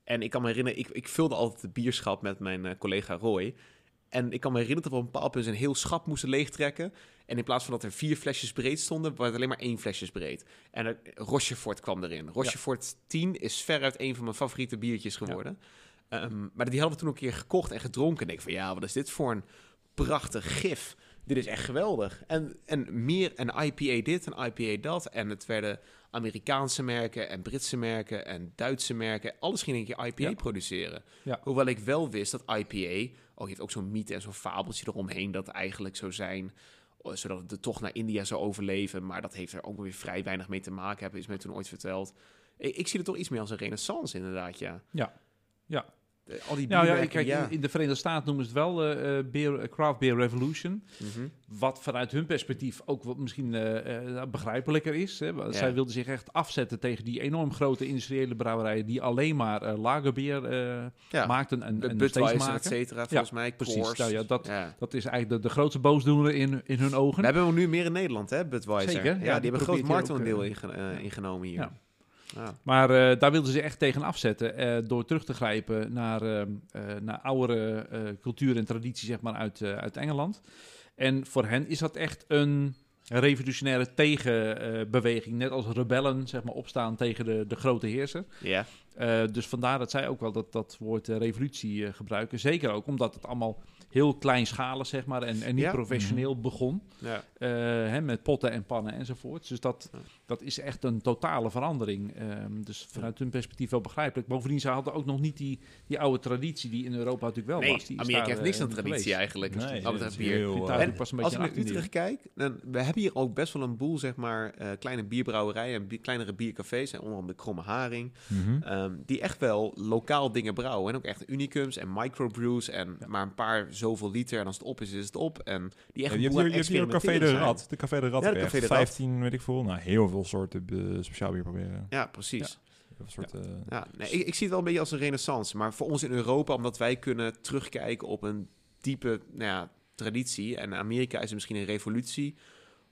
En ik kan me herinneren, ik, ik vulde altijd het bierschap met mijn eh, collega Roy. En ik kan me herinneren dat we op een bepaald punt een heel schap moesten leegtrekken. En in plaats van dat er vier flesjes breed stonden, waren het alleen maar één flesjes breed. En er, Rochefort kwam erin. Rochefort 10 is veruit een van mijn favoriete biertjes geworden. Ehm, maar die hadden we toen ook een keer gekocht en gedronken. En ik van, ja, wat is dit voor een prachtig gif. Dit is echt geweldig. En, en meer een IPA dit, een IPA dat. En het werden Amerikaanse merken en Britse merken en Duitse merken. Alles ging in een keer IPA Ja. produceren. Ja. Hoewel ik wel wist dat IPA... Oh, je heeft ook zo'n mythe en zo'n fabeltje eromheen dat eigenlijk zou zijn... oh, zodat het er toch naar India zou overleven. Maar dat heeft er ook weer vrij weinig mee te maken, hebben is mij toen ooit verteld. Ik, ik zie het toch iets meer als een renaissance inderdaad, ja. Ja. Ja. De- al die Nou ja, kijk, ja. In, in de Verenigde Staten noemen ze het wel eh, eh, beer, eh, Craft Beer Revolution. Mhm. Wat vanuit hun perspectief ook wat misschien eh, eh, begrijpelijker is. Hè. Ja. Zij wilden zich echt afzetten tegen die enorm grote industriële brouwerijen... die alleen maar eh, lagerbier eh, ja. maakten en, en nog steeds et cetera, volgens mij. precies. Coors. Nou ja, dat-. Dat is eigenlijk de, de grootste boosdoener in, in hun ogen. We hebben hem nu meer in Nederland, hè, Budweiser. Zeker, Ja, die, hebben een groot marktaandeel eh, inge- eh, ingenomen hier. Ja. Maar eh, daar wilden ze echt tegen afzetten eh, door terug te grijpen naar, eh, naar oudere cultuur en traditie zeg maar, uit, uit Engeland. En voor hen is dat echt een revolutionaire tegenbeweging. net als rebellen zeg maar, opstaan tegen de, de grote heerser. Ja. Eh, dus vandaar dat zij ook wel dat, dat woord eh, revolutie eh, gebruiken. Zeker ook omdat het allemaal heel kleinschalig zeg maar, en, en niet Ja. professioneel begon. Ja. Eh, hè, met potten en pannen enzovoort. Dus dat, Ja. dat is echt een totale verandering. Ehm, dus vanuit hun perspectief wel begrijpelijk. Bovendien, ze hadden ook nog niet die, die oude traditie die in Europa natuurlijk wel Nee, was. Die is Amerika heeft niks aan traditie geweest. eigenlijk. Nee, wat dat betreft is bier. heel, Die thuis En ook pas een als ik beetje naar in de 18e Utrecht kijk, dan, we hebben hier ook best wel een boel, zeg maar, eh, kleine bierbrouwerijen en bi- kleinere biercafés. En onder andere de Kromme Haring. Mhm. Ehm, die echt wel lokaal dingen brouwen. En ook echt unicums en microbrews. En maar een paar zoveel liter. En als het op is, is het op. En die echt Ja, je hebt je hebt hier ook Café de Rad. De Café de Rad. Ja, de kun je Café echt de Rad. 15, weet ik veel. Nou, heel veel soorten eh, speciaal bier proberen. Ja, precies. Soorten, eh, Ja, nee, ik, ik zie het wel een beetje als een renaissance. Maar voor ons in Europa, omdat wij kunnen terugkijken op een diepe nou ja, traditie. En Amerika is misschien een revolutie.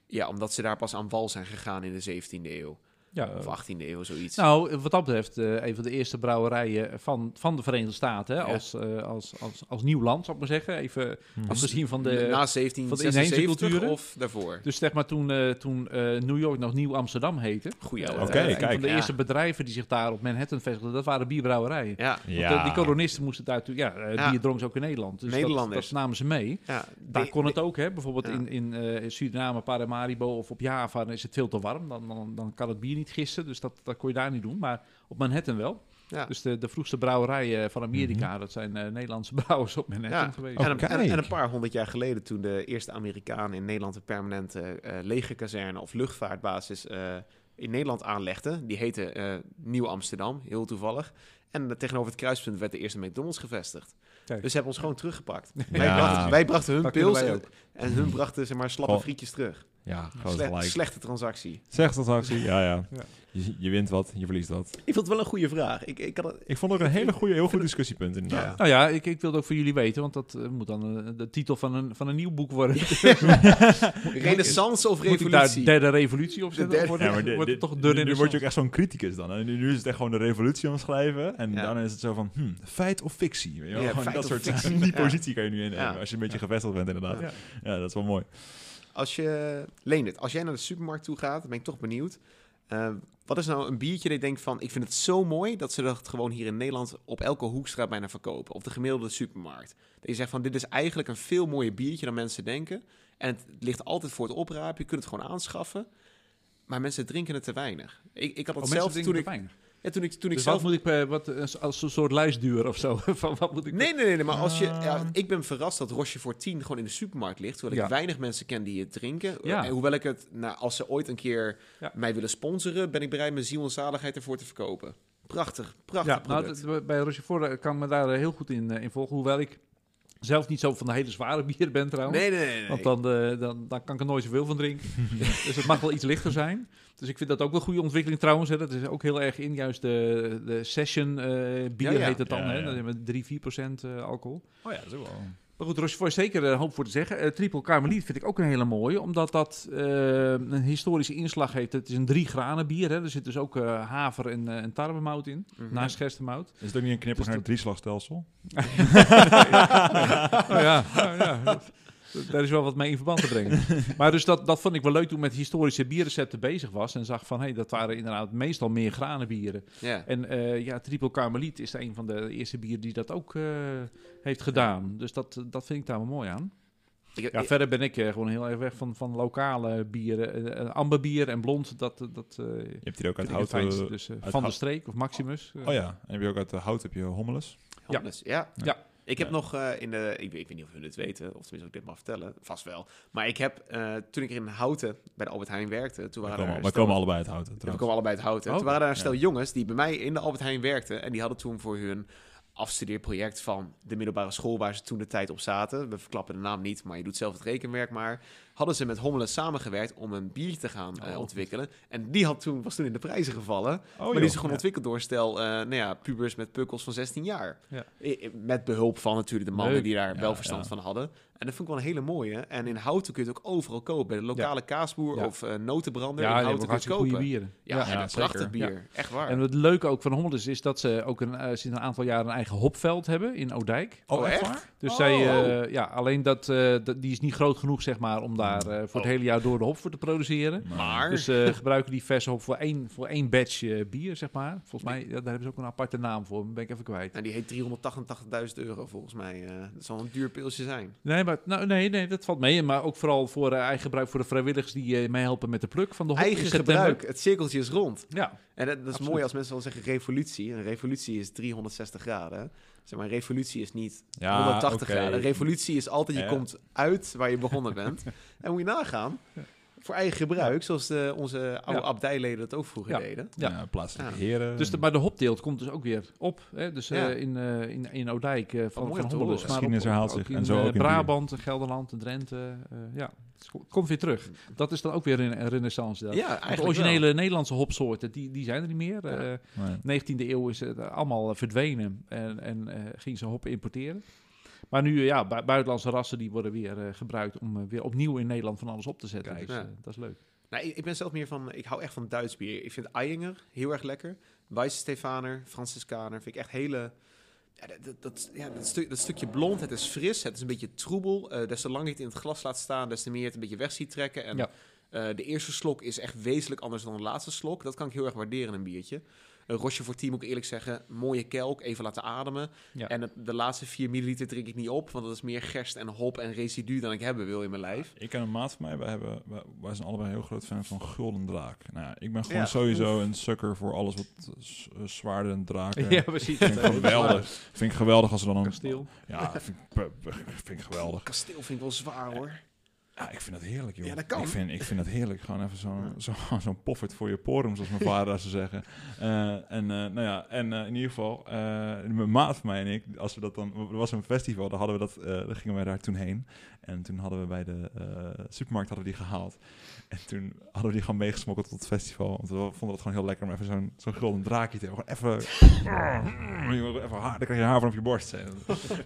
Ja, omdat ze daar pas aan wal zijn gegaan in de 17e eeuw. Ja, Of 18e eeuw, zoiets. Nou, wat dat betreft, eh, een van de eerste brouwerijen van, van de Verenigde Staten. Hè, Ja. als, eh, als, als, als nieuw land, zou ik maar zeggen. Even mhm. afgezien van de... Na van de inheemse 1776 culturen? of daarvoor? Dus zeg maar toen, eh, toen eh, New York nog Nieuw Amsterdam heette. Goeie eh, oude Oké, tijd. een kijk, van de ja. eerste bedrijven die zich daar op Manhattan vestigden, dat waren bierbrouwerijen. Ja, Want de- die kolonisten moesten daar natuurlijk, ja, eh, Ja. bier dronken ze ook in Nederland. Dus dat, Nederlanders. dat namen ze mee. ja. Daar De- kon het ook, hè. Bijvoorbeeld Ja. in, in eh, Suriname, Paramaribo of op Java, dan is het veel te warm. Dan, dan, dan kan het bier niet gisten, dus dat, dat kon je daar niet doen. Maar op Manhattan wel. Ja. Dus de, de vroegste brouwerijen van Amerika, dat zijn eh, Nederlandse brouwers op Manhattan Ja. geweest. En, een, en, een paar honderd jaar geleden, toen de eerste Amerikanen in Nederland een permanente eh legerkazerne of luchtvaartbasis eh, in Nederland aanlegden, die heette eh, Nieuw Amsterdam, heel toevallig. En tegenover het kruispunt werd de eerste McDonald's gevestigd. Kijk. Dus ze hebben ons gewoon teruggepakt. Ja. Wij, brachten, wij brachten hun pils en. En hun brachten zeg maar slappe frietjes terug. Ja, groot Sle- gelijk. slechte transactie. Zeg dat actie. Ja, ja. Ja. Je, je wint wat, je verliest wat. Ik vond het wel een goede vraag. Ik, ik had het, Ik vond het ook een hele goede, heel goed discussiepunt inderdaad. Nou ja, ik, ik wil het ook voor jullie weten, want dat eh, moet dan eh, de titel van een, van een nieuw boek worden. renaissance of Moet ik daar revolutie? derde revolutie op zetten? De Ja, maar wordt toch de nu- word je ook echt zo'n criticus dan. hè. Nu, is het echt gewoon de revolutie omschrijven. En Ja. dan is het zo van, hm, feit of fictie. Weet je wel? Ja, Gewoon feit dat of soort fictie. Die Ja. positie kan je nu innemen. Ja. Als je een beetje gevestigd bent inderdaad. Ja. Dat is wel mooi. Als je, Leendert, als jij naar de supermarkt toe gaat, ben ik toch benieuwd. Eh, wat is nou een biertje dat je denkt van, ik vind het zo mooi dat ze dat gewoon hier in Nederland op elke hoekstraat bijna verkopen. Of de gemiddelde supermarkt. Dat je zegt van, dit is eigenlijk een veel mooier biertje dan mensen denken. En het ligt altijd voor het oprapen, je kunt het gewoon aanschaffen. Maar mensen drinken het te weinig. Ik, ik had Oh, het mensen zelf toen ik, te weinig. Ja, toen ik, toen ik Dus zelf wat moet ik, eh, wat, eh, als een soort lijstduur of zo? van wat moet ik Nee, nee, nee, nee, maar als je, ja, Ehm. ik ben verrast dat Roche voor 10 gewoon in de supermarkt ligt. Terwijl ik Ja. weinig mensen ken die het drinken. Ja. En hoewel ik het, nou, als ze ooit een keer Ja. mij willen sponsoren, ben ik bereid mijn ziel en zaligheid ervoor te verkopen. Prachtig, prachtig Ja, nou, dat- bij Rochefort eh, kan ik me daar eh, heel goed in, eh, in volgen. Hoewel ik zelf niet zo van de hele zware bier ben trouwens. Nee, nee, nee. nee. Want dan, eh, dan, dan kan ik er nooit zoveel van drinken. dus het mag wel iets lichter zijn. Dus ik vind dat ook wel een goede ontwikkeling trouwens. Hè. Dat is ook heel erg in juist de, de session eh, bier Ja, ja. heet het dan. Ja, hè. Dan hebben we 3, 4 procent eh, alcohol. Oh ja, dat is ook wel... Maar goed, Rochefort is zeker een hoop voor te zeggen. Eh, Triple Carmeliet vind ik ook een hele mooie. Omdat dat eh, een historische inslag heeft. Het is een drie granen bier. Hè. Er zit dus ook eh, haver en, eh, en tarwemout in. Mhm. Naast gerstemout. Is het ook niet een knipper Dus naar dat- drieslagstelsel? Oh ja, oh ja. Dat- Daar is wel wat mee in verband te brengen. Maar dus dat, dat vond ik wel leuk toen ik met historische bierrecepten bezig was. En zag van, hé, dat waren inderdaad meestal meer granenbieren. Ja. En eh, ja, Triple Carmeliet is een van de eerste bieren die dat ook eh, heeft gedaan. Dus dat, dat vind ik daar wel mooi aan. Ik, Ja, ik- verder ben ik eh, gewoon heel erg weg van, van lokale bieren. Amberbier en blond, dat, dat eh Je hebt hier ook uit hout... fijnste. Dus uit Van de Streek of Maximus. Oh ja, en heb je ook uit de hout heb je hommeles. Homeless, ja. Ja. Ik heb Ja. nog eh, in de... Ik, weet- ik weet niet of jullie het weten, of tenminste of ik dit mag vertellen. Vast wel. Maar ik heb, eh, toen ik in Houten bij de Albert Heijn werkte... Toen We waren komen, we stel- komen allebei uit hout. Ja, we komen allebei het houten. Oh, toen waren daar een stel jongens die bij mij in de Albert Heijn werkten. En die hadden toen voor hun afstudeerproject van de middelbare school waar ze toen de tijd op zaten. We verklappen de naam niet, maar je doet zelf het rekenwerk maar. Hadden ze met Hommelen samengewerkt om een bier te gaan eh, Oh. ontwikkelen. En die had toen, was toen in de prijzen gevallen. Oh, maar die is gewoon ontwikkeld door stel eh, nou ja, pubers met pukkels van 16 jaar. Ja. Met behulp van natuurlijk de mannen Leuk. die daar wel verstand van hadden. En dat vond ik wel een hele mooie. En in Houten kun je het ook overal kopen. Bij de lokale kaasboer Ja. of eh, notenbrander Ja, in Houten kun je hartstikke goede kopen. bieren. Ja, Ja, prachtig bier. Echt waar. En het leuke ook van Hommeles is dat ze ook een, eh, sinds een aantal jaren een eigen hopveld hebben in Oudijk. Oh, echt? waar? Dus Oh. zij, eh, ja, alleen dat, dat, die is niet groot genoeg, zeg maar, om daar voor Oh. het hele jaar door de hop voor te produceren. Maar... Dus ze gebruiken die verse hop voor één, voor één batch bier, zeg maar. Volgens mij, daar hebben ze ook een aparte naam voor, ben ik even kwijt. En die heet 388.000 euro volgens mij. dat zal een duur pilsje zijn. Nee, maar, nou, nee, nee, dat valt mee. Maar ook vooral voor eh, eigen gebruik voor de vrijwilligers die eh meehelpen met de pluk van de hop Eigen september. gebruik. Het cirkeltje is rond. Ja, En dat, dat is Absoluut. mooi als mensen wel zeggen revolutie. Een revolutie is 360 graden. Zeg maar, een revolutie is niet Ja, 180 oké. graden. Een revolutie is altijd, je Ja. komt uit waar je begonnen bent. en moet je nagaan. Voor eigen gebruik, zoals de, onze oude Ja. abdijleden dat ook vroeger Ja. deden. Ja. Ja, plaatselijke Ja. heren. dus de, maar de hopteelt komt dus ook weer op. Hè? Dus eh, in, eh, in, in Oudijk eh, van, mooi van Hommelus. Geschiedenis herhaalt zich. in, En zo ook in. Brabant, Gelderland, en Drenthe. eh, ja, het komt weer terug. Dat is dan ook weer een, een renaissance. daar. Ja, de originele Nederlandse hopsoorten, die, die zijn er niet meer. Ja. Eh, Nee. 19e eeuw is het allemaal verdwenen en, en eh gingen ze hoppen importeren. Maar nu, eh, ja, bu- buitenlandse rassen die worden weer eh, gebruikt om eh, weer opnieuw in Nederland van alles op te zetten. Kijk. Dus Ja. dat is leuk. Nou, ik, ik ben zelf meer van, ik hou echt van Duits bier. Ik vind Eyinger heel erg lekker. Weisse Franciscaner, vind ik echt hele... Ja, dat, dat, ja, dat, stuk, dat stukje blond, het is fris, het is een beetje troebel. Eh des te langer je het in het glas laat staan, des te meer je het een beetje weg ziet trekken. En Ja. de eerste slok is echt wezenlijk anders dan de laatste slok. Dat kan ik heel erg waarderen in een biertje. Een rosje voor team moet ik eerlijk zeggen, mooie kelk, even laten ademen. Ja. En het- de laatste 4 milliliter drink ik niet op, want dat is meer gerst en hop en residu dan ik hebben wil in mijn lijf. Ik en een maat van mij, wij, hebben, wij, wij zijn allebei heel groot fan van Gulden Draak. Nou, ja, ik ben gewoon Ja, sowieso een sukker voor alles wat s- eh, zwaarder en draken. Ja, precies. Vind ik geweldig. Vind ik geweldig als er dan een... Kasteel. Ja, vind ik, vind ik geweldig. Kasteel vind ik wel zwaar hoor. Ja, ik vind dat heerlijk, joh. Ja, dat kan. Ik vind, ik vind dat heerlijk. Gewoon even zo'n zo, zo'n poffert voor je porum, zoals mijn vader zou zeggen. Eh, en eh, nou ja, en eh, in ieder geval, mijn maat van mij en ik, als we dat dan, er was een festival, dan hadden we dat, dan gingen wij daar toen heen. En toen hadden we bij de eh, supermarkt hadden we die gehaald. En toen hadden we die gewoon meegesmokkeld tot het festival. Want we vonden het gewoon heel lekker om even zo'n zo'n gulden draakje te hebben. Gewoon even, even haar, dan krijg je haar van op je borst.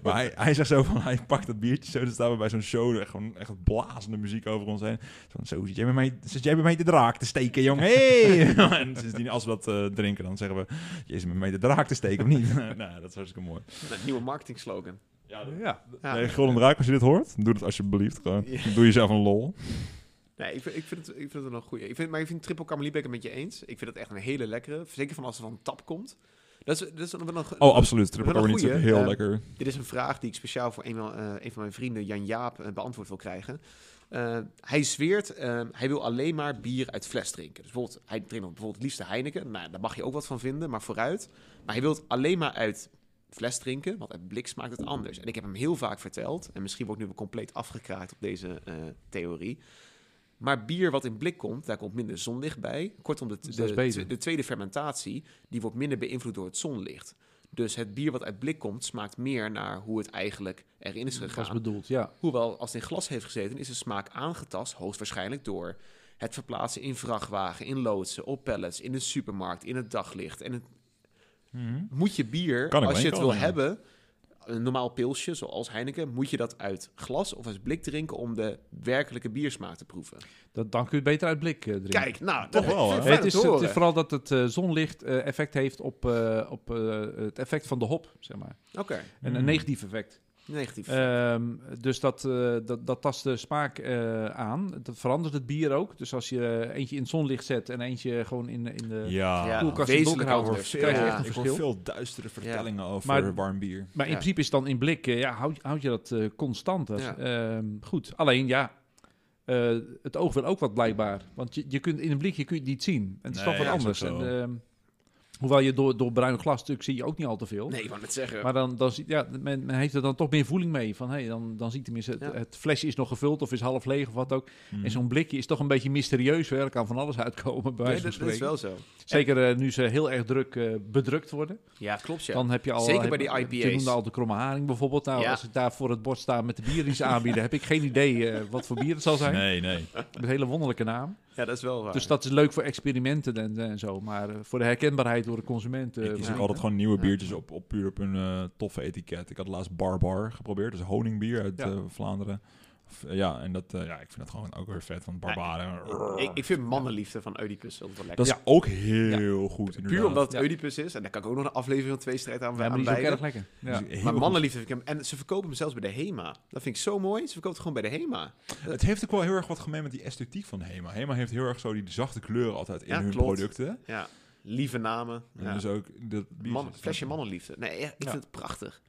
Maar hij, hij zegt zo van, hij pakt dat biertje zo, dan staan we bij zo'n show, echt gewoon echt blazende muziek over ons heen. Zo, zo zit jij bij mij, zit jij bij mij de draak te steken, jongen? Hey! en sindsdien, als we dat eh, drinken, dan zeggen we, je zit met mij de draak te steken, of niet? nou, dat is hartstikke mooi. Een nieuwe marketing slogan. Ja, Ja. Ja. Nee, Gulden Draak, als je dit hoort, doe dat alsjeblieft gewoon. Ja. Doe jezelf een lol. Nee, ik vind, ik vind, het, ik vind het wel een goeie. Ik vind, maar ik vind Triple het met je eens. Ik vind het echt een hele lekkere. Zeker van als het van tap komt. Dat is, dat is wel een, Oh, absoluut. Triple Cabernet is heel eh, lekker. Dit is een vraag die ik speciaal voor een, van- eh, een van mijn vrienden, Jan Jaap, eh, beantwoord wil krijgen. Eh, hij zweert, eh, hij wil alleen maar bier uit fles drinken. Dus bijvoorbeeld, hij drinkt bijvoorbeeld het liefste Heineken. Nou, daar mag je ook wat van vinden, maar vooruit. Maar hij wil het alleen maar uit fles drinken, want uit blik smaakt het anders. En ik heb hem heel vaak verteld, en misschien word ik nu wel compleet afgekraakt op deze eh, theorie. Maar bier wat in blik komt, daar komt minder zonlicht bij. Kortom, de, dat de, tweede fermentatie, die wordt minder beïnvloed door het zonlicht. Dus het bier wat uit blik komt, smaakt meer naar hoe het eigenlijk erin is gegaan. bedoeld, ja. Hoewel, als het in glas heeft gezeten, is de smaak aangetast, hoogstwaarschijnlijk door het verplaatsen in vrachtwagen, in loodsen, op pallets, in de supermarkt, in het daglicht. En het, Mhm. moet je bier, Kan als je het wil hebben, een normaal pilsje zoals Heineken, moet je dat uit glas of uit blik drinken om de werkelijke biersmaak te proeven. Dat, dan kun je het beter uit blik eh, drinken. Kijk, nou, Toch wel, het, is, het vooral dat het eh, zonlicht eh, effect heeft op, op het effect van de hop, zeg maar. Oké, En Mm. een negatief effect. Negatief. Ehm, dus dat, eh, dat, dat tast de smaak eh, aan. Dat verandert het bier ook. Dus als je eentje in het zonlicht zet en eentje gewoon in, in de... Ja, koelkast in donker anders. krijg je Ja. echt een ik hoor verschil. veel duistere vertellingen over Maar- warm bier. Maar in Ja. principe is dan in blik, eh, ja, houd, houd je dat eh, constanter. Ja. Ehm, goed, alleen ja, eh, het oog wil ook wat blijkbaar. Want je, je kunt in een blikje kun je het niet zien. En het is Nee, toch wat anders. En, ehm, hoewel je door, door bruin glas natuurlijk zie je ook niet al te veel. nee, ik wou net zeggen. Maar dan, dan zie- ja, men, men heeft er dan toch meer voeling mee. Van, hey, dan, dan ziet tenminste, het, Ja. het flesje is nog gevuld of is half leeg of wat ook. Mhm. En zo'n blikje is toch een beetje mysterieus. Hè? Er kan van alles uitkomen, bij nee, dat, dat is wel zo. Zeker eh, nu ze heel erg druk eh, bedrukt worden. Ja, klopt ja. Dan heb je al... Zeker heb- bij die Je IPA's. noemde al de kromme haring bijvoorbeeld. Nou, Ja. als ik daar voor het bord sta met de bieren die ze aanbieden... heb ik geen idee eh, wat voor bier het zal zijn. Nee, nee. Met een hele wonderlijke naam. Ja, dat is wel waar. Dus dat is leuk voor experimenten en, en zo. Maar eh, voor de herkenbaarheid door de consument... eh, ik altijd gewoon nieuwe biertjes op, op puur op een eh, toffe etiket. Ik had laatst Barbar geprobeerd, dus honingbier uit Ja. eh, Vlaanderen. Eh, ja, en dat, eh, ja, ik vind het gewoon ook weer vet van Barbaren. ik, ik vind mannenliefde van Oedipus wel lekker. dat is Ja. ook heel goed. Puur omdat het Ja. Oedipus is. En daar kan ik ook nog een aflevering van twee strijd aan, Ja, maar aan die is ook wijden. erg lekker. Dus Maar mannenliefde vind ik hem... En ze verkopen hem zelfs bij de HEMA. Dat vind ik zo mooi. Ze verkopen het gewoon bij de HEMA. Het heeft ook wel heel erg wat gemeen met die esthetiek van Hema. Hema heeft heel erg zo die zachte kleuren altijd in Ja, hun klopt. producten. Ja, lieve namen. En Ja. dus ook dat Man, flesje mannenliefde. Nee, ik Ja. vind het prachtig.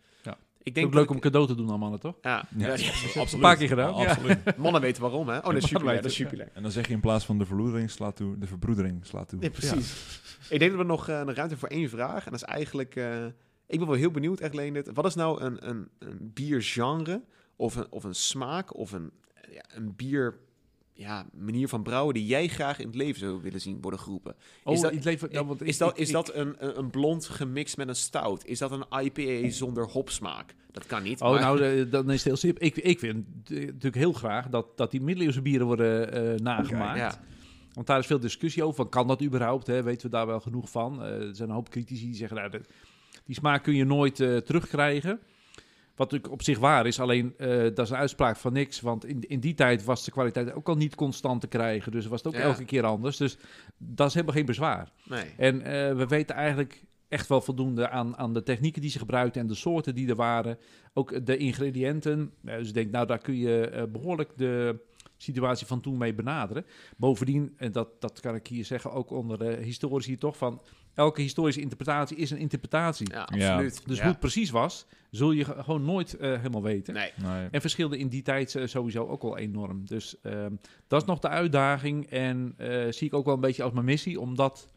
Ik Ook denk leuk dat om cadeau te doen aan mannen, toch? Ja, Ja, ja, absoluut. Een paar keer gedaan, Ja, absoluut. mannen weten waarom, hè? Oh, dat is weten Dat is. En dan zeg je in plaats van de verbroedering slaat toe, de verbroedering slaat toe. Nee, precies. Ik denk dat we nog eh, een ruimte voor één vraag. En dat is eigenlijk... eh, ik ben wel heel benieuwd, echt Leendert. Wat is nou een, een, een biergenre of een, of een smaak of een, ja, een bier... Ja, manier van brouwen die jij graag in het leven zou willen zien worden geroepen. Oh, Is dat- het leven, want is ik- dat, is ik- dat een, een, blond gemixt met een stout? Is dat een IPA zonder hopsmaak? Dat kan niet. Oh, maar- nou, eh, dan is het heel simpel. Ik, ik vind natuurlijk heel graag dat, dat die middeleeuwse bieren worden eh, nagemaakt. Ja, Want daar is veel discussie over. Van, kan dat überhaupt? Hè? Weten we daar wel genoeg van? Eh, er zijn een hoop critici die zeggen, nou, die smaak kun je nooit terugkrijgen. Wat natuurlijk op zich waar is, alleen eh, dat is een uitspraak van niks. Want in, in die tijd was de kwaliteit ook al niet constant te krijgen. Dus was het ook Ja. elke keer anders. Dus dat is helemaal geen bezwaar. nee. En eh, we weten eigenlijk echt wel voldoende aan, aan de technieken die ze gebruikten en de soorten die er waren. Ook de ingrediënten. Dus ik denk, nou, daar kun je eh, behoorlijk de situatie van toen mee benaderen. Bovendien, en dat, dat kan ik hier zeggen, ook onder de historici toch, van elke historische interpretatie is een interpretatie. Ja, Ja. absoluut. Dus Ja. hoe het precies was, zul je ge- gewoon nooit eh, helemaal weten. Nee. Nee. En verschilde in die tijd eh, sowieso ook wel enorm. Dus ehm, dat is nog de uitdaging. En eh, zie ik ook wel een beetje als mijn missie om, dat,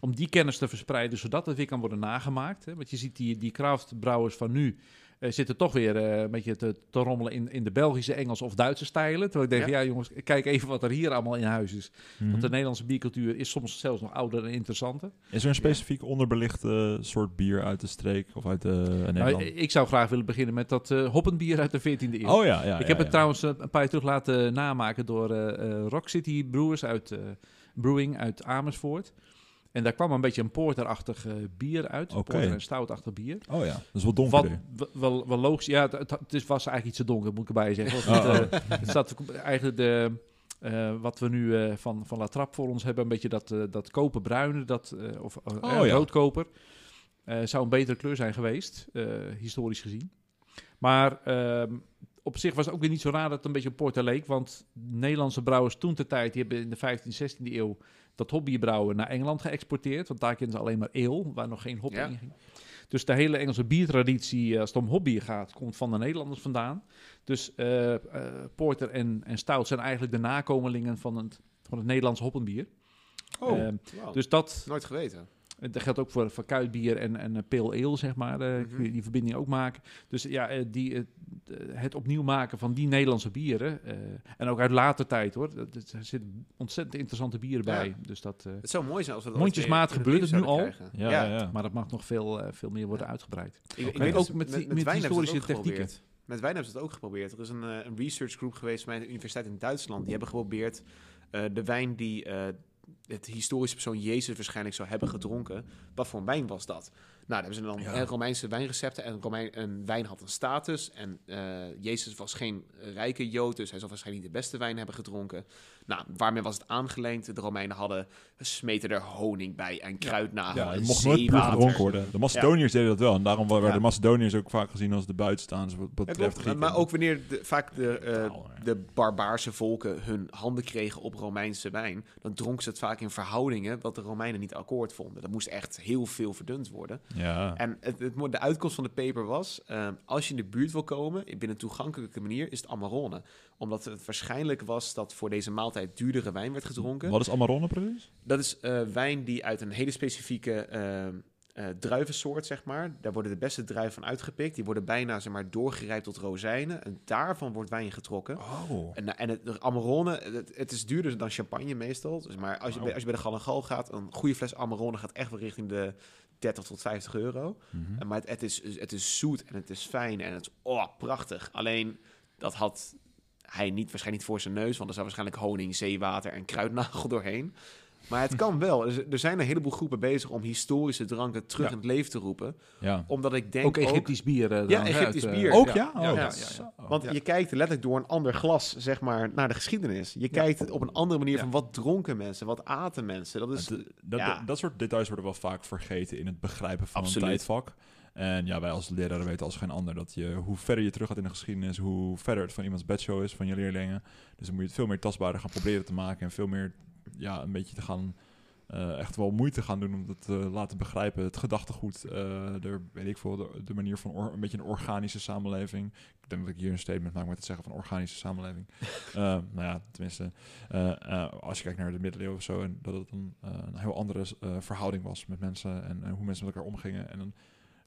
om die kennis te verspreiden, zodat het weer kan worden nagemaakt. Hè? Want je ziet die, die craftbrouwers van nu zitten toch weer eh, een beetje te, te rommelen in, in de Belgische, Engelse of Duitse stijlen. Terwijl ik denk, Ja. ja. ja jongens, kijk even wat er hier allemaal in huis is. Mhm. Want de Nederlandse biercultuur is soms zelfs nog ouder en interessanter. Is er een specifiek onderbelichte soort bier uit de streek of uit de Nou, Nederland? ik zou graag willen beginnen met dat eh hoppenbier uit de 14e eeuw. oh ja, ja. ik ja, heb het ja. trouwens eh, een paar jaar terug laten namaken door eh, eh, Rock City Brewers uit eh, Brewing uit Amersfoort. En daar kwam een beetje een porterachtig eh, bier uit. Oké. Porter en stoutachtig bier. Oh ja, dat is wel Wat donkerder. w- wel, wel logisch. Ja, het, het, het was eigenlijk iets te donker, moet ik erbij zeggen. Want Oh, het, eh, het staat eigenlijk de, eh, wat we nu van, van La Trappe voor ons hebben. Een beetje dat, eh, dat koperbruine, dat, of Oh, ja. roodkoper. Zou een betere kleur zijn geweest, historisch gezien. Maar ehm, op zich was het ook weer niet zo raar dat het een beetje op porter leek. Want Nederlandse brouwers toen ter tijd, die hebben in de 15e, 16e eeuw dat hobbybrouwen naar Engeland geëxporteerd. Want daar kennen ze alleen maar ale, waar nog geen hop Ja. in ging. Dus de hele Engelse biertraditie, eh, als het om hobby gaat, komt van de Nederlanders vandaan. Dus eh, eh, porter en, en stout zijn eigenlijk de nakomelingen van het, van het Nederlandse hoppenbier. Oh, Ehm. Dus dat, Nooit geweten. Dat geldt ook voor, voor kuitbier en, en uh, pale ale, zeg maar. Uh, Mhm. kun je die verbinding ook maken. Dus ja, eh, die, eh, het opnieuw maken van die Nederlandse bieren. eh, en ook uit later tijd hoor. Er zitten ontzettend interessante bieren Ja. bij. Dus dat, eh, Het zou mooi zijn als we dat Mondjesmaat gebeurt het nu al. Ja, ja, ja. maar dat mag nog veel, eh, veel meer worden uitgebreid. Ik, weet Ook dat- met die- met wijn hebben ze het historische ook technieken. geprobeerd. Met wijn hebben ze het ook geprobeerd. Er is een, eh, een researchgroep geweest bij de universiteit in Duitsland. Die hebben geprobeerd eh, de wijn die eh, het historische persoon Jezus waarschijnlijk zou hebben gedronken. Wat voor een wijn was dat? Nou, daar hebben ze dan Ja. Romeinse wijnrecepten. En Romein, een wijn had een status. En eh, Jezus was geen rijke Jood, dus hij zal waarschijnlijk niet de beste wijn hebben gedronken. Nou, waarmee was het aangelengd? De Romeinen hadden smeten er honing bij en kruidnagel Ja, en het mocht nooit puur gedronken worden. De Macedoniërs deden dat wel. En daarom werden Ja. de Macedoniërs ook vaak gezien als de buitenstaanders wat Ja, betreft. Grieken. Maar ook wanneer de, vaak de, eh, ja. de barbaarse volken hun handen kregen op Romeinse wijn, dan dronken ze het vaak in verhoudingen wat de Romeinen niet akkoord vonden. Dat moest echt heel veel verdund worden. Ja. En het, het, de uitkomst van de paper was, eh, als je in de buurt wil komen, binnen een toegankelijke manier, is het Amarone. Omdat het waarschijnlijk was dat voor deze maaltijd duurdere wijn werd gedronken. Wat is Amarone precies? Dat is eh, wijn die uit een hele specifieke eh, eh, druivensoort, zeg maar. Daar worden de beste druiven van uitgepikt. Die worden bijna, zeg maar, doorgerijpt tot rozijnen. En daarvan wordt wijn getrokken. Oh. En, en het Amarone, het, het is duurder dan champagne meestal. Dus maar als je, bij, als je bij de Gal en Gal gaat, een goede fles Amarone gaat echt wel richting de 30 tot 50 euro. Eh, Maar het, het, is, het is zoet en het is fijn en het is oh, prachtig. Alleen, dat had hij niet, waarschijnlijk niet voor zijn neus, want er zat waarschijnlijk honing, zeewater en kruidnagel doorheen. Maar het kan wel. Er, zijn een heleboel groepen bezig om historische dranken terug Ja. in het leven te roepen. Ja. Omdat ik denk ook Egyptisch bier. eh, trouwens, Egyptisch uit, eh, bier. Ook ja. ja? Oh, ja, ja, ja, ja. Want Ja. je kijkt letterlijk door een ander glas, zeg maar, naar de geschiedenis. Je kijkt op een andere manier Ja. van wat dronken mensen, wat aten mensen. Dat is, Dat, dat, ja. dat soort details worden wel vaak vergeten in het begrijpen van Absoluut. een tijdvak. En ja, wij als leraren weten als geen ander dat je, hoe verder je terug gaat in de geschiedenis, hoe verder het van iemands bedshow is, van je leerlingen. Dus dan moet je het veel meer tastbaarder gaan proberen te maken en veel meer, ja, een beetje te gaan, eh, echt wel moeite gaan doen om het te laten begrijpen. Het gedachtegoed, de, weet ik veel, de, de manier van or- een beetje een organische samenleving. Ik denk dat ik hier een statement maak met het zeggen van organische samenleving. Eh, nou ja, tenminste, als je kijkt naar de middeleeuwen of zo, en dat het een, een heel andere verhouding was met mensen en, en hoe mensen met elkaar omgingen. En dan,